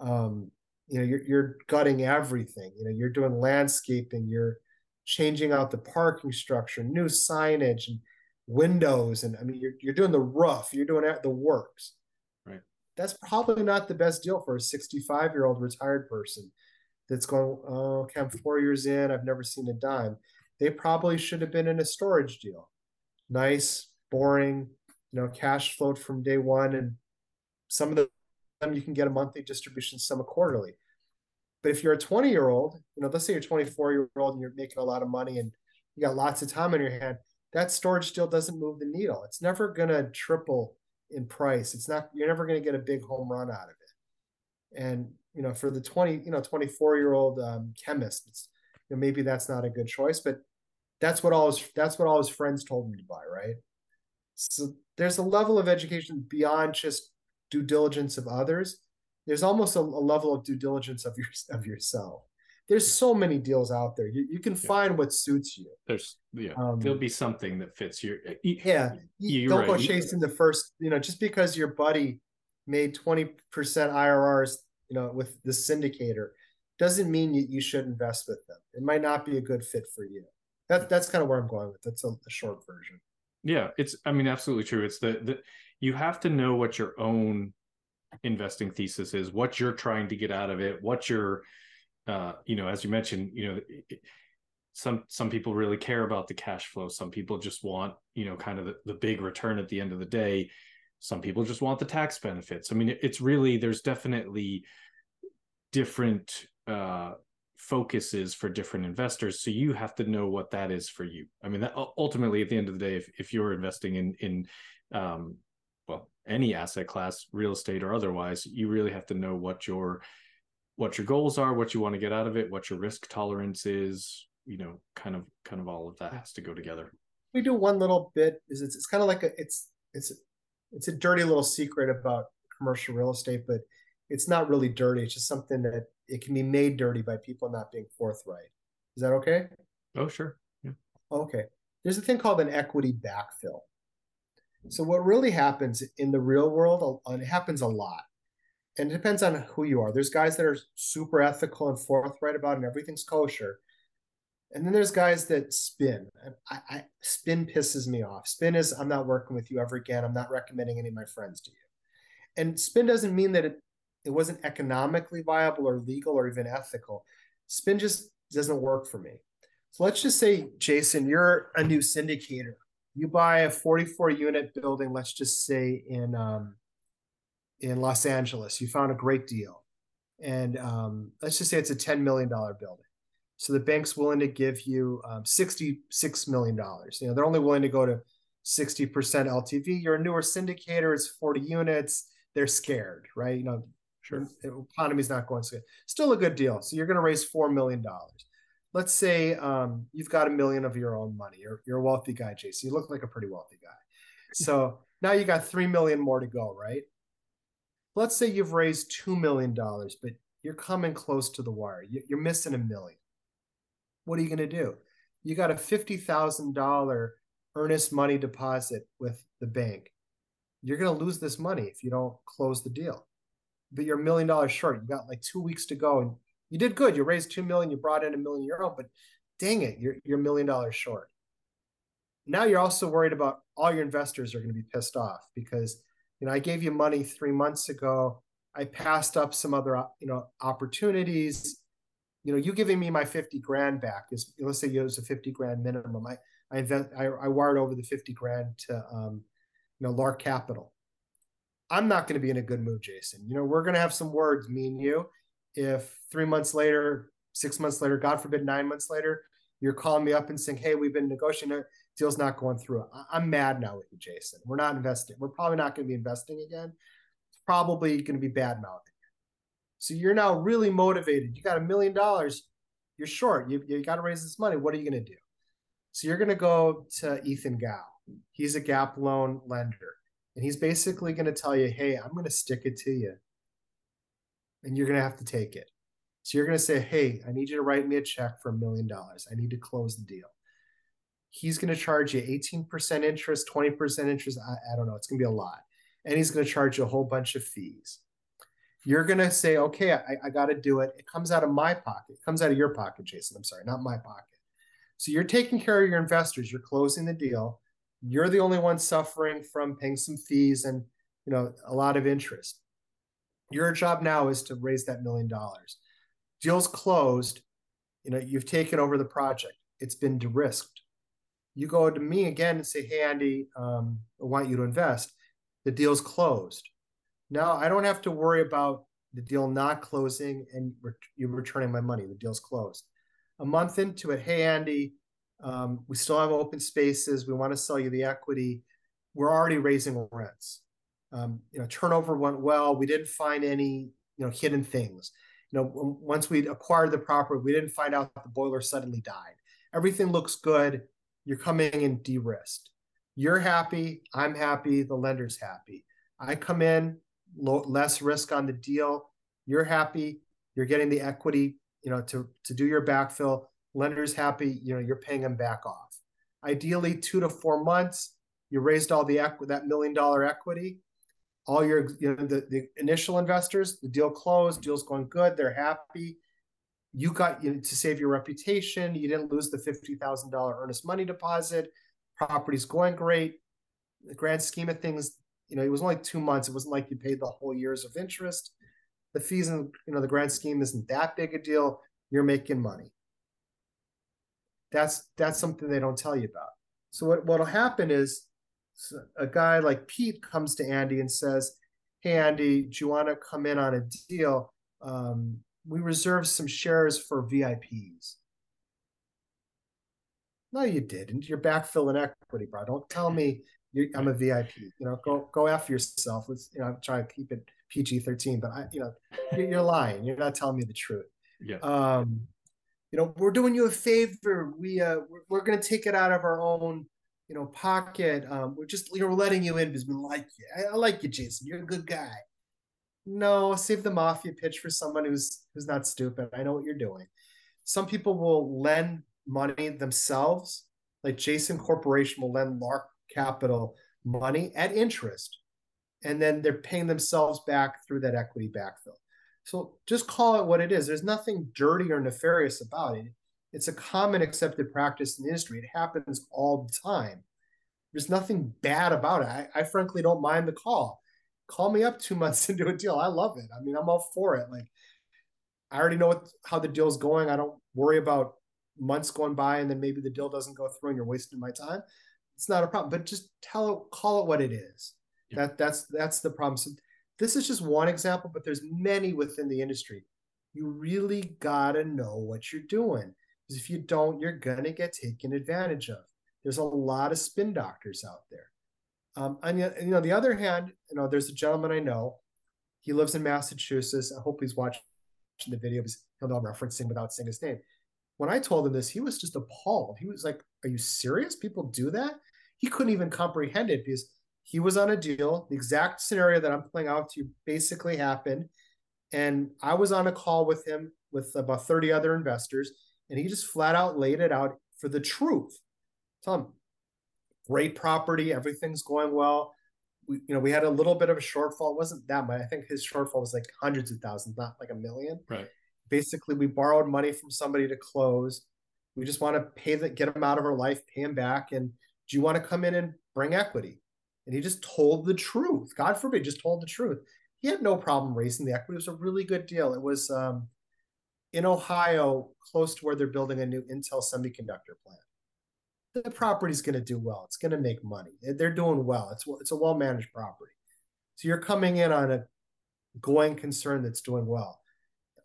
Um, you know you're, you're gutting everything you know you're doing landscaping you're changing out the parking structure new signage and windows and i mean you're, you're doing the roof you're doing the works. Right. That's probably not the best deal for a 65 year old retired person that's going oh, okay i'm four years in i've never seen a dime. They probably should have been in a storage deal. Nice boring you know, cash flowed from day one, and some of them you can get a monthly distribution, some a quarterly. But if you're a 20 year old, you know, let's say you're 24 year old and you're making a lot of money and you got lots of time on your hand, that storage deal doesn't move the needle. It's never gonna triple in price. It's not. You're never gonna get a big home run out of it. And you know, for the 20, you know, 24 year old um, chemist, you know, maybe that's not a good choice, but that's what all his that's what all his friends told him to buy, right? So there's a level of education beyond just due diligence of others. There's almost a, a level of due diligence of your of yourself. There's so many deals out there. You, you can find what suits you. There's yeah, um, there'll be something that fits your. You, yeah, you don't right. go chasing the first. You know, just because your buddy made twenty percent IRRs, you know, with the syndicator, doesn't mean you, you should invest with them. It might not be a good fit for you. That that's kind of where I'm going with. That's a, a short version. Yeah, it's I mean absolutely true. It's the you have to know what your own investing thesis is, what you're trying to get out of it, what you're uh you know, as you mentioned, you know, some some people really care about the cash flow. Some people just want, you know, kind of the, the big return at the end of the day. Some people just want the tax benefits. I mean, it's really there's definitely different uh focuses for different investors so you have to know what that is for you. I mean that ultimately at the end of the day if, if you're investing in in um, well any asset class real estate or otherwise you really have to know what your what your goals are what you want to get out of it what your risk tolerance is you know kind of kind of all of that has to go together. We do one little bit is it's, it's kind of like a it's it's it's a dirty little secret about commercial real estate but it's not really dirty it's just something that it can be made dirty by people not being forthright. Is that okay? Oh, sure. Yeah. Okay. There's a thing called an equity backfill. So what really happens in the real world, uh, it happens a lot. And it depends on who you are. There's guys that are super ethical and forthright about it and everything's kosher. And then there's guys that spin. I, I, spin pisses me off. Spin is I'm not working with you ever again. I'm not recommending any of my friends to you. And spin doesn't mean that it it wasn't economically viable or legal or even ethical. Spin just doesn't work for me. So let's just say, Jason, you're a new syndicator. You buy a 44 unit building, let's just say in um, in Los Angeles. You found a great deal, and um, let's just say it's a 10 million dollar building. So the bank's willing to give you um, 66 million dollars. You know, they're only willing to go to 60% LTV. You're a newer syndicator. It's 40 units. They're scared, right? You know, Sure. The economy's not going so good. Still a good deal. So you're going to raise $4 million. let's say um, you've got a million of your own money. You're, you're a wealthy guy, Jason. You look like a pretty wealthy guy. So now you got 3 million more to go, right? Let's say you've raised $2 million, but you're coming close to the wire. You're missing a million. What are you going to do? You got a $50,000 earnest money deposit with the bank. You're going to lose this money if you don't close the deal. But you're a million dollars short. You got like two weeks to go and you did good. You raised two million, you brought in a million euro, but dang it, you're you're a million dollars short. Now you're also worried about all your investors are going to be pissed off because you know I gave you money three months ago. I passed up some other you know opportunities. You know, you giving me my 50 grand back is let's say it was a 50 grand minimum. I I invest I, I wired over the 50 grand to um, you know Lark Capital. I'm not going to be in a good mood, Jason. You know, we're going to have some words, me and you. If three months later, six months later, God forbid, nine months later, you're calling me up and saying, "Hey, we've been negotiating. A Deal's not going through." I'm mad now with you, Jason. We're not investing. We're probably not going to be investing again. It's probably going to be bad mouthing. So you're now really motivated. You got a million dollars. You're short. You, you got to raise this money. What are you going to do? So you're going to go to Ethan Gao. He's a gap loan lender. And he's basically going to tell you, hey, I'm going to stick it to you. And you're going to have to take it. So you're going to say, hey, I need you to write me a check for a million dollars. I need to close the deal. He's going to charge you 18% interest, 20% interest. I, I don't know. It's going to be a lot. And he's going to charge you a whole bunch of fees. You're going to say, okay, I, I got to do it. It comes out of my pocket. It comes out of your pocket, Jason. I'm sorry, not my pocket. So you're taking care of your investors. You're closing the deal. You're the only one suffering from paying some fees and you know a lot of interest. Your job now is to raise that million dollars. Deal's closed. You know you've taken over the project. It's been de-risked. You go to me again and say, "Hey Andy, um, I want you to invest." The deal's closed. Now I don't have to worry about the deal not closing and you returning my money. The deal's closed. A month into it, hey Andy, um, we still have open spaces. We want to sell you the equity. We're already raising rents. Um, you know, turnover went well. We didn't find any, you know, hidden things. You know, once we acquired the property, we didn't find out the boiler suddenly died. Everything looks good. You're coming in de-risked. You're happy. I'm happy. The lender's happy. I come in, less risk on the deal. You're happy. You're getting the equity, you know, to to do your backfill lender's happy, you know, you're paying them back off. Ideally, two to four months, you raised all the equi- that million dollar equity. All your, you know, the, the initial investors, the deal closed, deal's going good, they're happy. You got you know, to save your reputation. You didn't lose the fifty thousand dollar earnest money deposit. Property's going great. The grand scheme of things, you know, it was only two months. It wasn't like you paid the whole years of interest. The fees and you know the grand scheme isn't that big a deal. You're making money. That's that's something they don't tell you about. So what what'll happen is a guy like Pete comes to Andy and says, "Hey Andy, do you want to come in on a deal? Um, we reserved some shares for VIPs." No, you didn't. You're backfilling equity, bro. Don't tell me I'm a VIP. You know, go go after yourself. Let's you know, I'm trying to keep it PG thirteen, but I, you know, you're, you're lying. You're not telling me the truth. Yeah. Um, you know, we're doing you a favor. We uh, we're, we're going to take it out of our own, you know, pocket. Um, we're just, you know, we're letting you in because we like you. I, I like you, Jason. You're a good guy. No, save the mafia pitch for someone who's who's not stupid. I know what you're doing. Some people will lend money themselves, like Jason Corporation will lend Lark Capital money at interest, and then they're paying themselves back through that equity backfill. So just call it what it is. There's nothing dirty or nefarious about it. It's a common accepted practice in the industry. It happens all the time. There's nothing bad about it. I, I frankly don't mind the call. Call me up two months into a deal. I love it. I mean, I'm all for it. Like, I already know what, how the deal's going. I don't worry about months going by and then maybe the deal doesn't go through and you're wasting my time. It's not a problem. But just tell it, call it what it is. Yeah. That that's that's the problem. So this is just one example, but there's many within the industry. You really gotta know what you're doing. Because if you don't, you're gonna get taken advantage of. There's a lot of spin doctors out there. Um, and you know, the other hand, you know, there's a gentleman I know. He lives in Massachusetts. I hope he's watching the video because he'll know I'm referencing without saying his name. when I told him this, he was just appalled. He was like, Are you serious? People do that? He couldn't even comprehend it because he was on a deal. The exact scenario that I'm playing out to you basically happened. And I was on a call with him with about 30 other investors, and he just flat out laid it out for the truth. Tell him, great property, everything's going well. We, you know, we had a little bit of a shortfall. It wasn't that much. I think his shortfall was like hundreds of thousands, not like a million. Right. Basically, we borrowed money from somebody to close. We just want to pay that, get him out of our life, pay him back. And do you want to come in and bring equity? And he just told the truth. God forbid, just told the truth. He had no problem raising the equity. It was a really good deal. It was um, in Ohio, close to where they're building a new Intel semiconductor plant. The property's going to do well. It's going to make money. They're doing well. It's it's a well managed property. So you're coming in on a going concern that's doing well.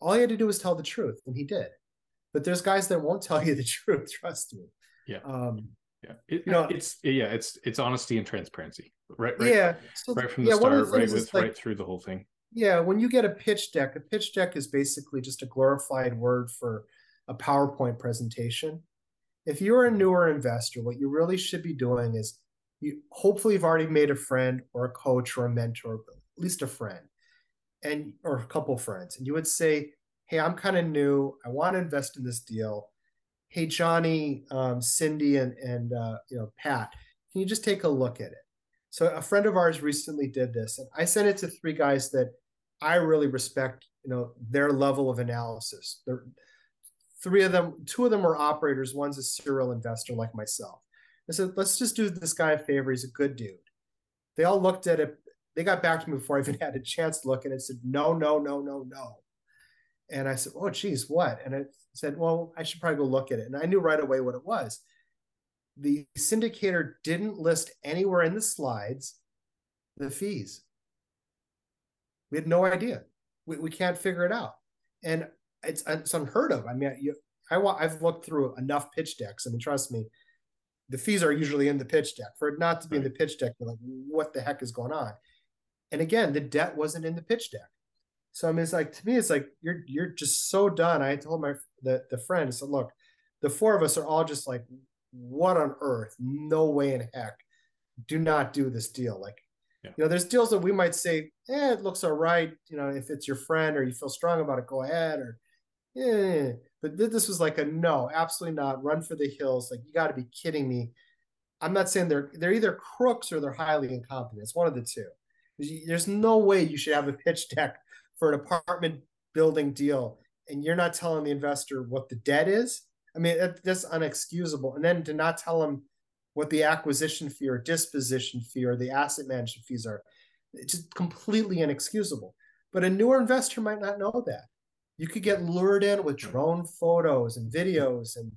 All he had to do was tell the truth, and he did. But there's guys that won't tell you the truth. Trust me. Yeah. Um, yeah. It, you know, it's yeah, it's it's honesty and transparency. Right. right yeah. So, right from the yeah, start, right with like, right through the whole thing. Yeah. When you get a pitch deck, a pitch deck is basically just a glorified word for a PowerPoint presentation. If you're a mm-hmm. newer investor, what you really should be doing is you hopefully you've already made a friend or a coach or a mentor, at least a friend, and or a couple friends, and you would say, Hey, I'm kind of new. I want to invest in this deal hey johnny um, cindy and, and uh, you know pat can you just take a look at it? So a friend of ours recently did this and i sent it to three guys that i really respect you know their level of analysis. They're, three of them two of them were operators one's a serial investor like myself. I said let's just do this guy a favor he's a good dude. They all looked at it they got back to me before i even had a chance to look at it and said no no no no no and I said, "Oh, geez, what?" And I said, "Well, I should probably go look at it." And I knew right away what it was. The syndicator didn't list anywhere in the slides the fees. We had no idea. We, we can't figure it out, and it's it's unheard of. I mean, you, I I've looked through enough pitch decks. I mean, trust me, the fees are usually in the pitch deck. For it not to be right. in the pitch deck, you're like, what the heck is going on? And again, the debt wasn't in the pitch deck. So I mean, it's like to me, it's like you're you're just so done. I told my the the friend, I said, look, the four of us are all just like, what on earth? No way in heck. Do not do this deal. Like, yeah. you know, there's deals that we might say, eh, it looks all right. You know, if it's your friend or you feel strong about it, go ahead. Or yeah. But this was like a no, absolutely not. Run for the hills. Like, you got to be kidding me. I'm not saying they're they're either crooks or they're highly incompetent. It's one of the two. There's no way you should have a pitch deck for an apartment building deal and you're not telling the investor what the debt is? I mean that's unexcusable. And then to not tell them what the acquisition fee or disposition fee or the asset management fees are it's just completely inexcusable. But a newer investor might not know that. You could get lured in with drone photos and videos and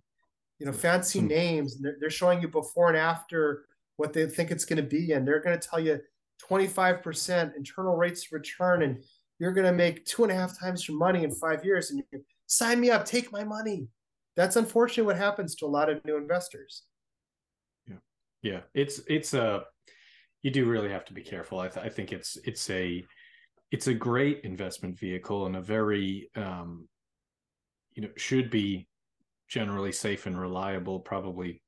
you know fancy hmm. names and they're, they're showing you before and after what they think it's going to be and they're going to tell you 25% internal rates of return and you're going to make two and a half times your money in five years and you sign me up take my money. That's unfortunately what happens to a lot of new investors. Yeah. Yeah. It's it's a you do really have to be careful. I, th- I think it's it's a it's a great investment vehicle and a very um you know should be generally safe and reliable probably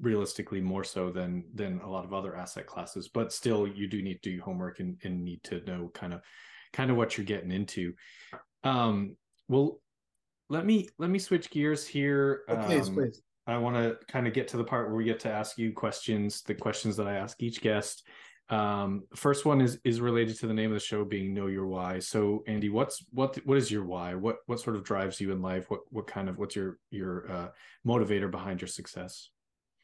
realistically more so than than a lot of other asset classes but still you do need to do homework and, and need to know kind of kind of what you're getting into. Um, well, let me let me switch gears here. Oh, please, um, please. I want to kind of get to the part where we get to ask you questions, the questions that I ask each guest. Um, first one is is related to the name of the show being Know Your Why. So, Andy, what's what what is your why? What what sort of drives you in life? What what kind of what's your your uh, motivator behind your success?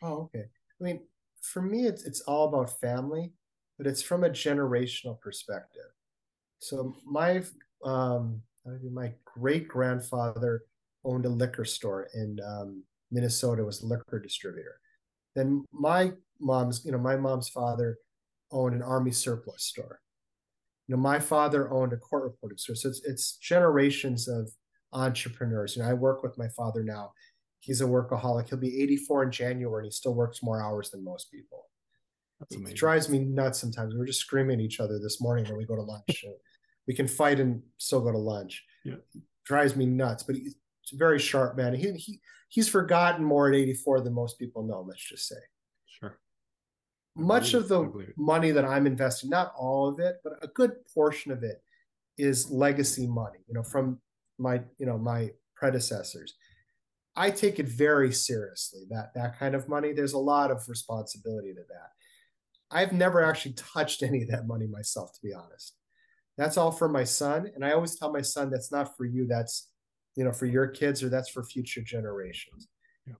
Oh, okay. I mean, for me, it's it's all about family, but it's from a generational perspective. So my um, my great grandfather owned a liquor store in um, Minnesota, was a liquor distributor. Then my mom's, you know, my mom's father owned an army surplus store. You know, my father owned a court reporting store. So it's it's generations of entrepreneurs. You know, I work with my father now. He's a workaholic. He'll be 84 in January and he still works more hours than most people. It drives me nuts sometimes. We were just screaming at each other this morning when we go to lunch we can fight and still go to lunch. Yeah. Drives me nuts. But He's a very sharp man. He he he's forgotten more at 84 than most people know. Let's just say. Sure. Much of the money that I'm investing, not all of it, but a good portion of it, is legacy money. You know, from my you know my predecessors. I take it very seriously that that kind of money. There's a lot of responsibility to that. I've never actually touched any of that money myself, to be honest. That's all for my son, and I always tell my son that's not for you. That's you know for your kids or that's for future generations. Yeah.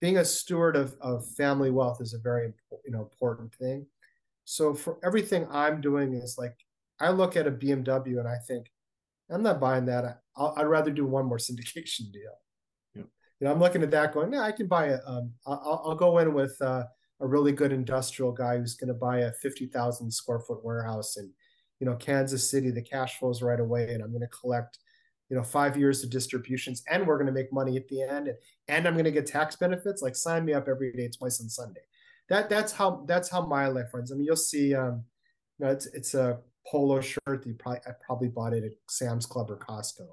Being a steward of of family wealth is a very you know important thing. So for everything I'm doing is like I look at a BMW and I think I'm not buying that. i would rather do one more syndication deal you know, I'm looking at that going, yeah, I can buy a, um, I'll, I'll go in with uh, a really good industrial guy who's going to buy a 50,000 square foot warehouse in, you know, Kansas City. The cash flows right away, and I'm going to collect, you know, five years of distributions, and we're going to make money at the end, and, and I'm going to get tax benefits. Like, sign me up every day, twice on Sunday. That that's how that's how my life runs. I mean, you'll see, um, you know, it's it's a polo shirt that you probably I probably bought it at Sam's Club or Costco.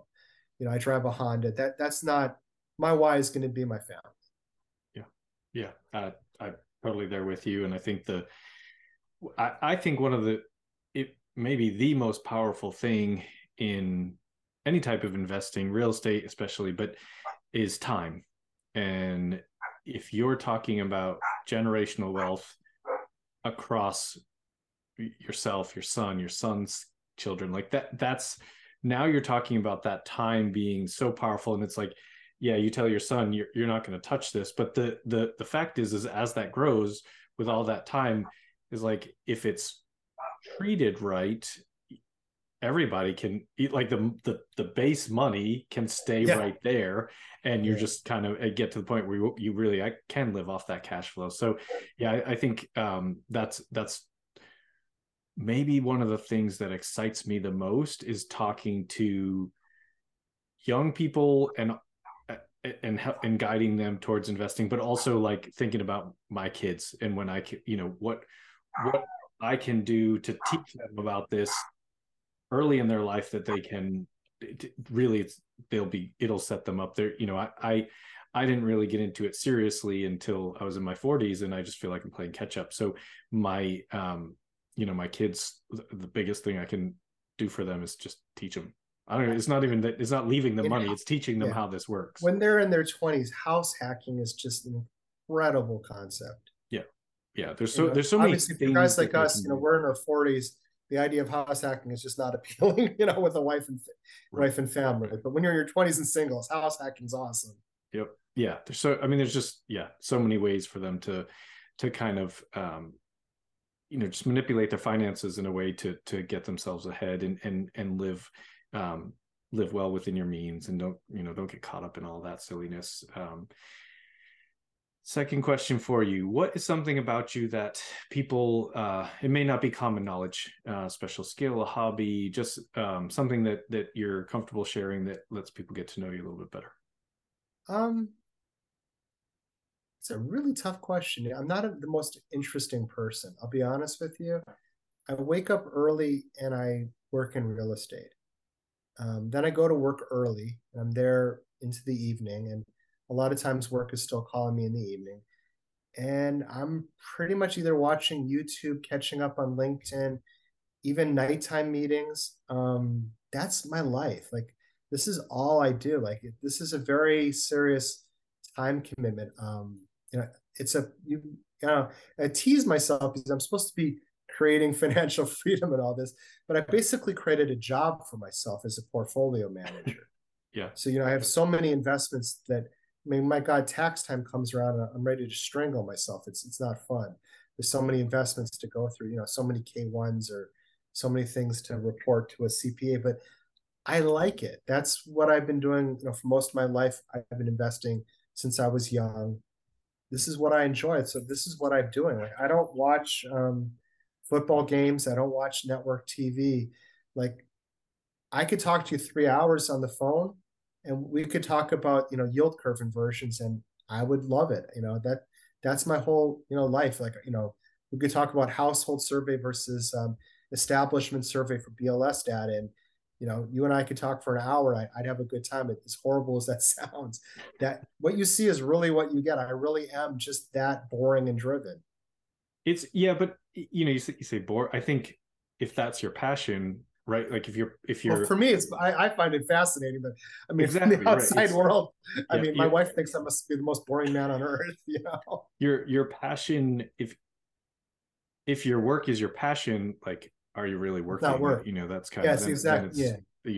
You know, I drive a Honda. That that's not my why is going to be my family. Yeah, yeah, uh, I'm totally there with you, and I think the, I, I think one of the, maybe the most powerful thing in any type of investing, real estate especially, but is time. And if you're talking about generational wealth across yourself, your son, your son's children, like that, that's now you're talking about that time being so powerful. And it's like, yeah you tell your son you're, you're not going to touch this but the the the fact is is as that grows with all that time is like if it's treated right everybody can eat like the the, the base money can stay yeah. right there and you're just kind of uh, get to the point where you, you really I can live off that cash flow so yeah I, I think um that's that's maybe one of the things that excites me the most is talking to young people and and and guiding them towards investing but also like thinking about my kids and when i you know what what i can do to teach them about this early in their life that they can really they'll be it'll set them up there you know I, I i didn't really get into it seriously until i was in my 40s and i just feel like i'm playing catch up so my um you know my kids the biggest thing i can do for them is just teach them I don't know. It's not even that. It's not leaving them money. It's teaching them yeah. how this works. When they're in their twenties, house hacking is just an incredible concept. Yeah. There's so you know, there's so many for guys like us. You know, we're in our forties. The idea of house hacking is just not appealing. You know, with a wife and right. wife and family. But when you're in your twenties and singles, house hacking's awesome. Yep. Yeah. There's so. I mean, there's just yeah, so many ways for them to to kind of um you know just manipulate their finances in a way to to get themselves ahead and and and live um, live well within your means and don't you know don't get caught up in all that silliness um, second question for you. What is something about you that people uh, it may not be common knowledge uh, special skill a hobby just um, something that that you're comfortable sharing that lets people get to know you a little bit better? Um it's a really tough question. I'm not a, the most interesting person i'll be honest with you. I wake up early and i work in real estate. Um, then I go to work early. and I'm there into the evening, and a lot of times work is still calling me in the evening. And I'm pretty much either watching YouTube, catching up on LinkedIn, even nighttime meetings. Um, that's my life. Like this is all I do. Like this is a very serious time commitment. Um, you know, it's a you, you know, I tease myself because I'm supposed to be creating financial freedom and all this, but I basically created a job for myself as a portfolio manager. yeah. So, you know, I have so many investments that I mean, my God, tax time comes around and I'm ready to strangle myself. It's it's not fun. There's so many investments to go through, you know, so many K1s or so many things to report to a CPA, but I like it. That's what I've been doing, you know, for most of my life. I've been investing since I was young. This is what I enjoy. So this is what I'm doing. Like I don't watch um, football games. I don't watch network TV. Like I could talk to you three hours on the phone and we could talk about, you know, yield curve inversions and I would love it. You know, that that's my whole, you know, life. Like, you know, we could talk about household survey versus um, establishment survey for BLS data. And, you know, you and I could talk for an hour. I, would have a good time. As horrible as that sounds, that what you see is really what you get. I really am just that boring and driven. It's yeah, but you know, you say, you say bore. I think if that's your passion, right? Like if you're if you're well, for me, it's I, I, find it fascinating, but I mean, exactly, the outside right. world, I yeah, mean, my wife thinks I must be the most boring man on earth. You know, your your passion if if your work is your passion, like, are you really working? Not work. You know, that's kind yes, of yes, exactly. Yeah,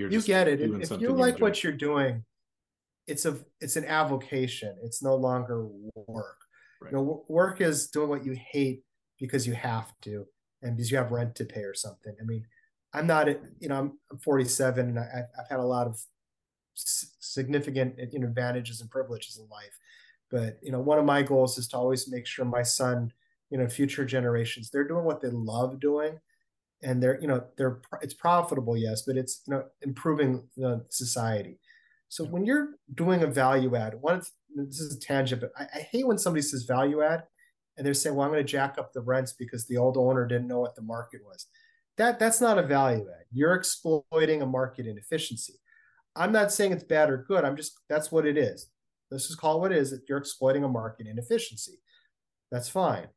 you get it. If, if you like what you're doing, it's a it's an avocation. It's no longer work. Right. You know, work is doing what you hate because you have to and because you have rent to pay or something. I mean, I'm not, you know, I'm, I'm 47 and I, have had a lot of significant you know, advantages and privileges in life. But, you know, one of my goals is to always make sure my son, you know, future generations, they're doing what they love doing. And they're, you know, they're, it's profitable, yes, but it's, you know, improving the society. So when you're doing a value add, one, this is a tangent, but I, I hate when somebody says value add and they're saying, well, I'm going to jack up the rents because the old owner didn't know what the market was. That that's not a value add. You're exploiting a market inefficiency. I'm not saying it's bad or good. I'm just that's what it is. Let's just call it what it is. That you're exploiting a market inefficiency. That's fine.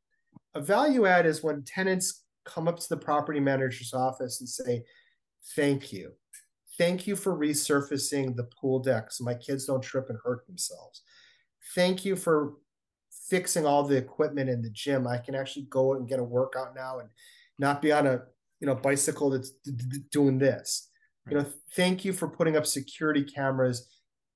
A value add is when tenants come up to the property manager's office and say, "Thank you, thank you for resurfacing the pool deck so my kids don't trip and hurt themselves. Thank you for fixing all the equipment in the gym. I can actually go and get a workout now and not be on a you know bicycle that's doing this. Right. You know, thank you for putting up security cameras.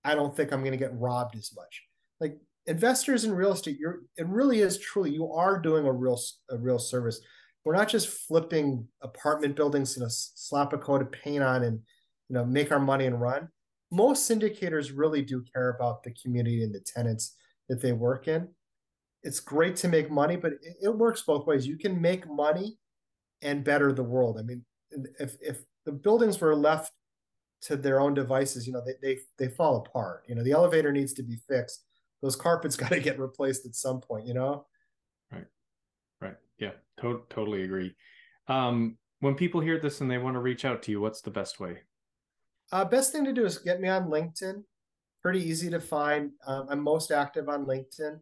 I don't think I'm going to get robbed as much. Like investors in real estate, you're it really is truly you are doing a real a real service. We're not just flipping apartment buildings, you know, slap a coat of paint on and you know make our money and run. Most syndicators really do care about the community and the tenants that they work in it's great to make money, but it, it works both ways. You can make money and better the world. I mean, if if the buildings were left to their own devices, you know, they they they fall apart. You know, the elevator needs to be fixed. Those carpets got to get replaced at some point. You know. Right. Right. Yeah. To- totally agree. Um, when people hear this and they want to reach out to you, what's the best way? Uh, best thing to do is get me on LinkedIn. Pretty easy to find. Um, I'm most active on LinkedIn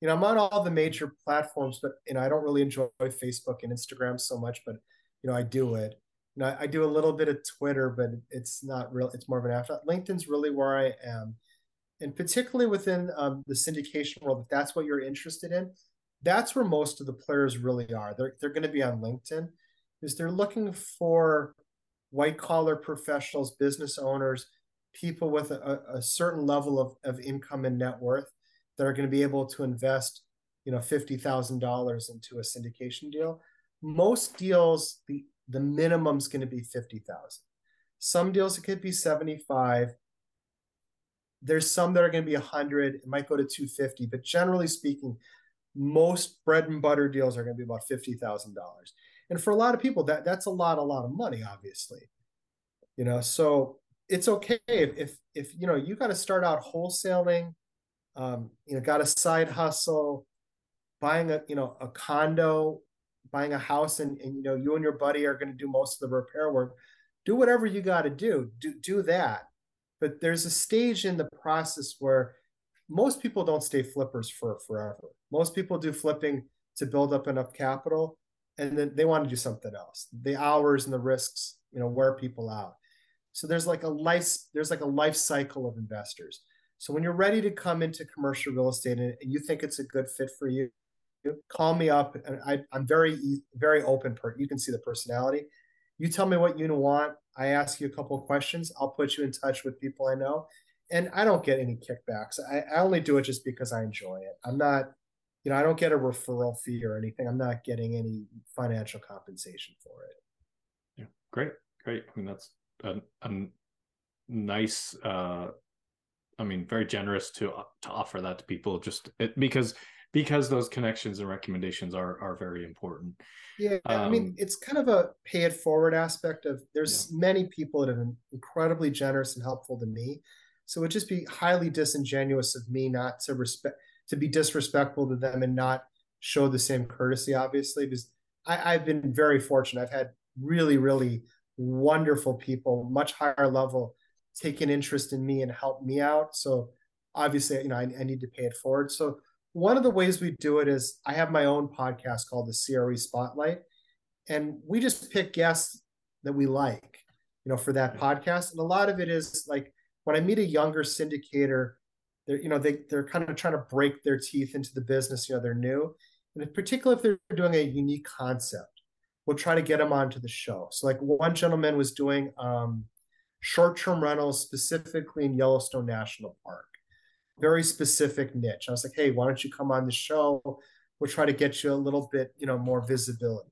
you know, I'm on all the major platforms, but you know, I don't really enjoy Facebook and Instagram so much, but you know, I do it. You know, I do a little bit of Twitter, but it's not real. It's more of an after. LinkedIn's really where I am, and particularly within um, the syndication world, if that's what you're interested in, that's where most of the players really are. They're they're going to be on LinkedIn, is they're looking for white collar professionals, business owners, people with a, a certain level of, of income and net worth that are going to be able to invest, you know, fifty thousand dollars into a syndication deal. Most deals, the the minimum is going to be fifty thousand. Some deals it could be seventy five. There's some that are going to be hundred. It might go to two fifty, but generally speaking, most bread and butter deals are going to be about fifty thousand dollars. And for a lot of people, that that's a lot, a lot of money, obviously. You know, so it's okay if if, if you know you got to start out wholesaling um, you know, got a side hustle, buying a, you know, a condo, buying a house, and, and you know, you and your buddy are going to do most of the repair work. Do whatever you got to do. Do do that. But there's a stage in the process where most people don't stay flippers for forever. Most people do flipping to build up enough capital, and then they want to do something else. The hours and the risks, you know, wear people out. So there's like a life there's like a life cycle of investors. So when you're ready to come into commercial real estate and you think it's a good fit for you, call me up. And I, am very, very open. Per, you can see the personality. You tell me what you want. I ask you a couple of questions. I'll put you in touch with people I know. And I don't get any kickbacks. I, I only do it just because I enjoy it. I'm not, you know, I don't get a referral fee or anything. I'm not getting any financial compensation for it. Yeah, great, great. I mean, that's a, a nice uh, I mean, very generous to to offer that to people just it, because because those connections and recommendations are are very important. Yeah, um, I mean, um, it's kind of a pay it forward aspect of there's yeah. many people that have been incredibly generous and helpful to me. So it would just be highly disingenuous of me not to respect to be disrespectful to them and not show the same courtesy, obviously, because I, I've been very fortunate. I've had really, really wonderful people, much higher level, take an interest in me and help me out. So obviously, you know, I, I need to pay it forward. So one of the ways we do it is I have my own podcast called the CRE Spotlight, and we just pick guests that we like, you know, for that podcast. And a lot of it is like when I meet a younger syndicator, they're you know they they're kind of trying to break their teeth into the business. You know, they're new, and particularly if they're doing a unique concept, we'll try to get them onto the show. So like one gentleman was doing um, short-term rentals specifically in Yellowstone National Park very specific niche. I was like, hey, why don't you come on the show? We'll try to get you a little bit, you know, more visibility.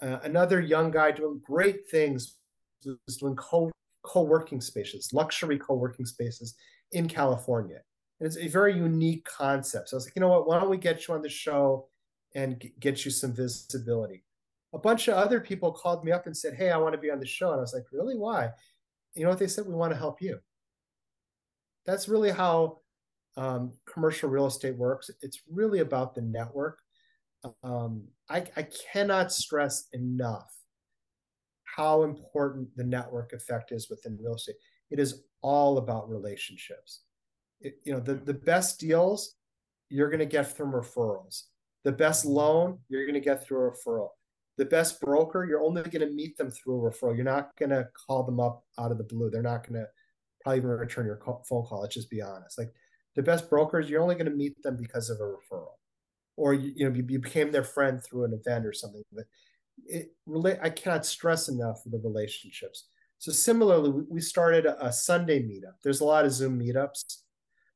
Uh, another young guy doing great things was doing co co-working spaces, luxury co-working spaces in California. And it's a very unique concept. So I was like, you know what? Why don't we get you on the show and g- get you some visibility? A bunch of other people called me up and said, hey, I want to be on the show. And I was like, really? Why? You know what they said? We want to help you. That's really how um, commercial real estate works. It's really about the network. Um, I, I cannot stress enough how important the network effect is within real estate. It is all about relationships. It, you know, the, the best deals you're going to get from referrals. The best loan you're going to get through a referral. The best broker, you're only going to meet them through a referral. You're not going to call them up out of the blue. They're not going to probably even return your call, phone call. Let's just be honest. Like the best brokers, you're only going to meet them because of a referral, or you, you know you, you, became their friend through an event or something. But it relate. I cannot stress enough the relationships. So similarly, we started a, Sunday meetup. There's a lot of Zoom meetups.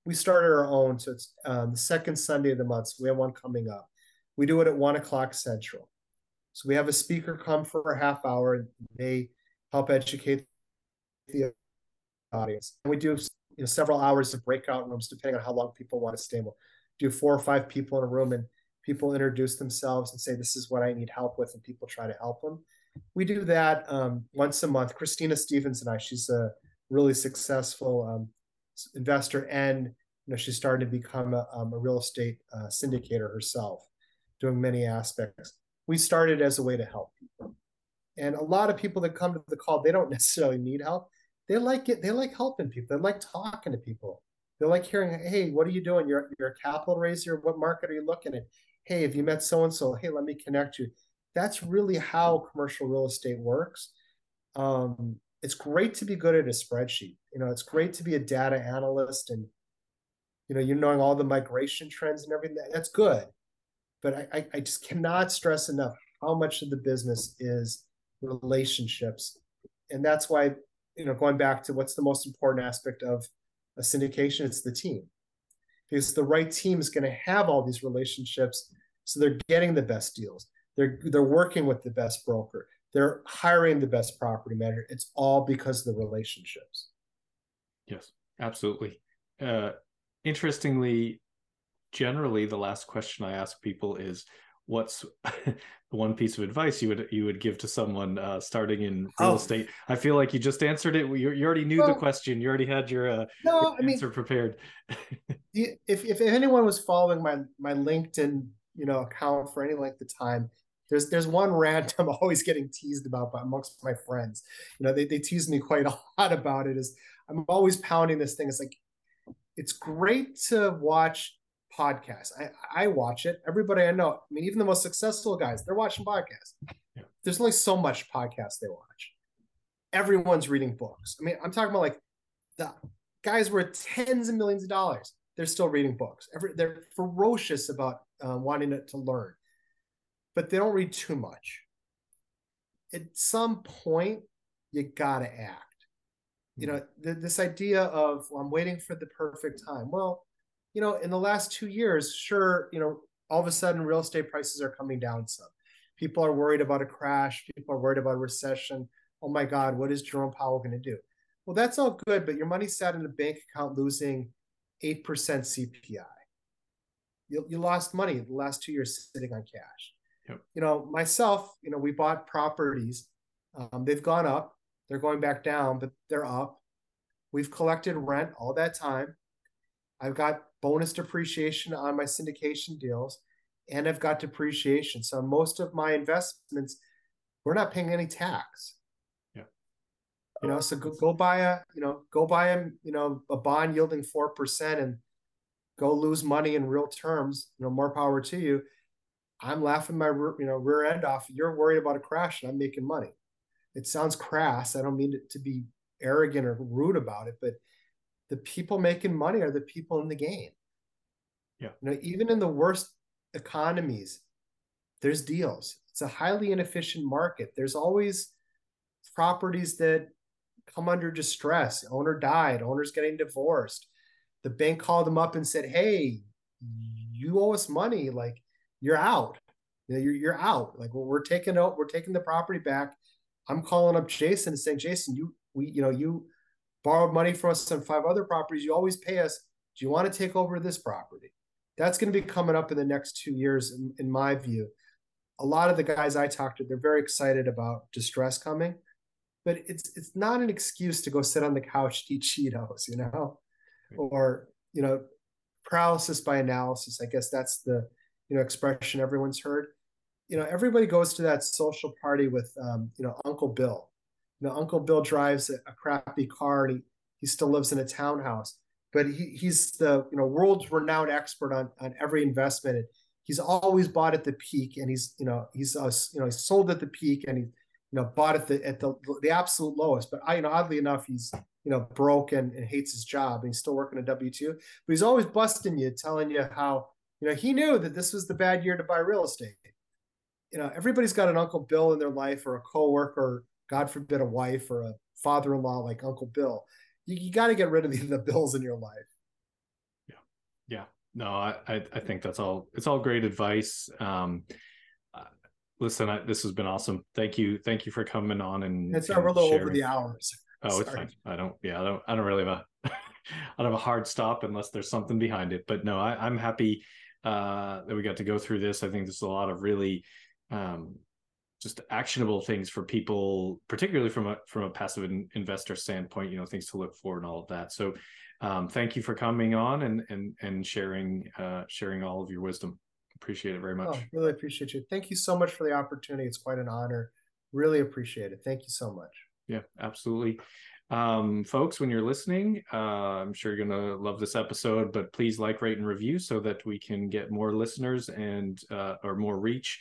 We started our own, so it's um, the second Sunday of the month. So we have one coming up. We do it at one o'clock central. So we have a speaker come for a half hour. And they help educate the audience. And we do you know several hours of breakout rooms depending on how long people want to stay. We'll do four or five people in a room and people introduce themselves and say this is what I need help with, and people try to help them. We do that um, once a month. Christina Stevens and I, she's a really successful um, investor, and you know she's starting to become a, um, a real estate uh, syndicator herself, doing many aspects. We started as a way to help people, and a lot of people that come to the call, they don't necessarily need help they like it. They like helping people. They like talking to people. They like hearing, "Hey, what are you doing? You're you're a capital raiser. What market are you looking at? Hey, have you met so and so? Hey, let me connect you." That's really how commercial real estate works. Um, it's great to be good at a spreadsheet. You know, it's great to be a data analyst and you know, you're knowing all the migration trends and everything. That's good, but I, I just cannot stress enough how much of the business is relationships, and that's why you know, going back to what's the most important aspect of a syndication, it's the team. Because the right team is going to have all these relationships, so they're getting the best deals. They're they're working with the best broker. They're hiring the best property manager. It's all because of the relationships. Yes, absolutely. Uh, interestingly, generally, the last question I ask people is, what's the one piece of advice you would you would give to someone uh, starting in real oh. estate? I feel like you just answered it. You, you already knew well, the question. You already had your uh, no, I answer mean, prepared. if if anyone was following my my LinkedIn you know account for any length of time, there's there's one rant I'm always getting teased about by amongst my friends. You know, they they tease me quite a lot about it. Is I'm always pounding this thing. It's like it's great to watch podcasts. I, I watch it. Everybody I know, I mean, even the most successful guys, they're watching podcasts. Yeah. There's only so much podcasts they watch. Everyone's reading books. I mean, I'm talking about like the guys worth tens of millions of dollars. They're still reading books. Every, they're ferocious about uh, wanting to, to learn, but they don't read too much. At some point, you gotta act. You know, th- this idea of well, I'm waiting for the perfect time. Well, you know, in the last two years, sure, you know, all of a sudden real estate prices are coming down some. People are worried about a crash. People are worried about a recession. Oh my God, what is Jerome Powell going to do? Well, that's all good, but your money sat in a bank account losing 8% CPI. You, you lost money the last two years sitting on cash. Yep. You know, myself, you know, we bought properties. Um, they've gone up. They're going back down, but they're up. We've collected rent all that time. I've got bonus depreciation on my syndication deals, and I've got depreciation. So most of my investments, we're not paying any tax. Yeah. You know, so go, go buy a, you know, go buy a, you know, a bond yielding 4% and go lose money in real terms, you know, more power to you. I'm laughing my, you know, rear end off. You're worried about a crash and I'm making money. It sounds crass. I don't mean it to be arrogant or rude about it, but the people making money are the people in the game. Yeah. You know, even in the worst economies, there's deals. It's a highly inefficient market. There's always properties that come under distress. Owner died, owner's getting divorced. The bank called them up and said, Hey, you owe us money. Like you're out. You know, you're, you're out. Like well, we're taking out, we're taking the property back. I'm calling up Jason and saying, Jason, you we, you know, you borrowed money from us on five other properties. You always pay us. Do you want to take over this property? That's going to be coming up in the next two years, in, in my view. A lot of the guys I talked to, they're very excited about distress coming, but it's it's not an excuse to go sit on the couch eat Cheetos, you know, or you know, paralysis by analysis. I guess that's the you know expression everyone's heard. You know, everybody goes to that social party with um, you know Uncle Bill. You know, Uncle Bill drives a, a crappy car and he, he still lives in a townhouse but he, he's the you know world renowned expert on on every investment. And he's always bought at the peak, and he's you know he's uh, you know he's sold at the peak, and he you know bought at the at the the absolute lowest. But I you know oddly enough, he's you know broke and, and hates his job, and he's still working a W two. But he's always busting you, telling you how you know he knew that this was the bad year to buy real estate. You know everybody's got an Uncle Bill in their life, or a coworker, God forbid, a wife or a father-in-law like Uncle Bill you, you got to get rid of the, the bills in your life. Yeah. Yeah. No, I, I think that's all, it's all great advice. Um, uh, listen, I, this has been awesome. Thank you. Thank you for coming on and it's and a little over the hours. Oh, Sorry. it's fine. I don't, yeah, I don't, I don't really have a, I don't have a hard stop unless there's something behind it, but no, I, I'm happy, uh, that we got to go through this. I think there's a lot of really, um, just actionable things for people, particularly from a from a passive in, investor standpoint. You know, things to look for and all of that. So, um, thank you for coming on and and and sharing uh, sharing all of your wisdom. Appreciate it very much. Oh, really appreciate you. Thank you so much for the opportunity. It's quite an honor. Really appreciate it. Thank you so much. Yeah, absolutely. Um, folks, when you're listening, uh, I'm sure you're going to love this episode, but please like, rate, and review so that we can get more listeners and uh, or more reach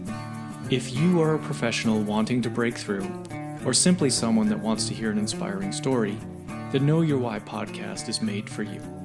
If you are a professional wanting to break through, or simply someone that wants to hear an inspiring story, the Know Your Why podcast is made for you.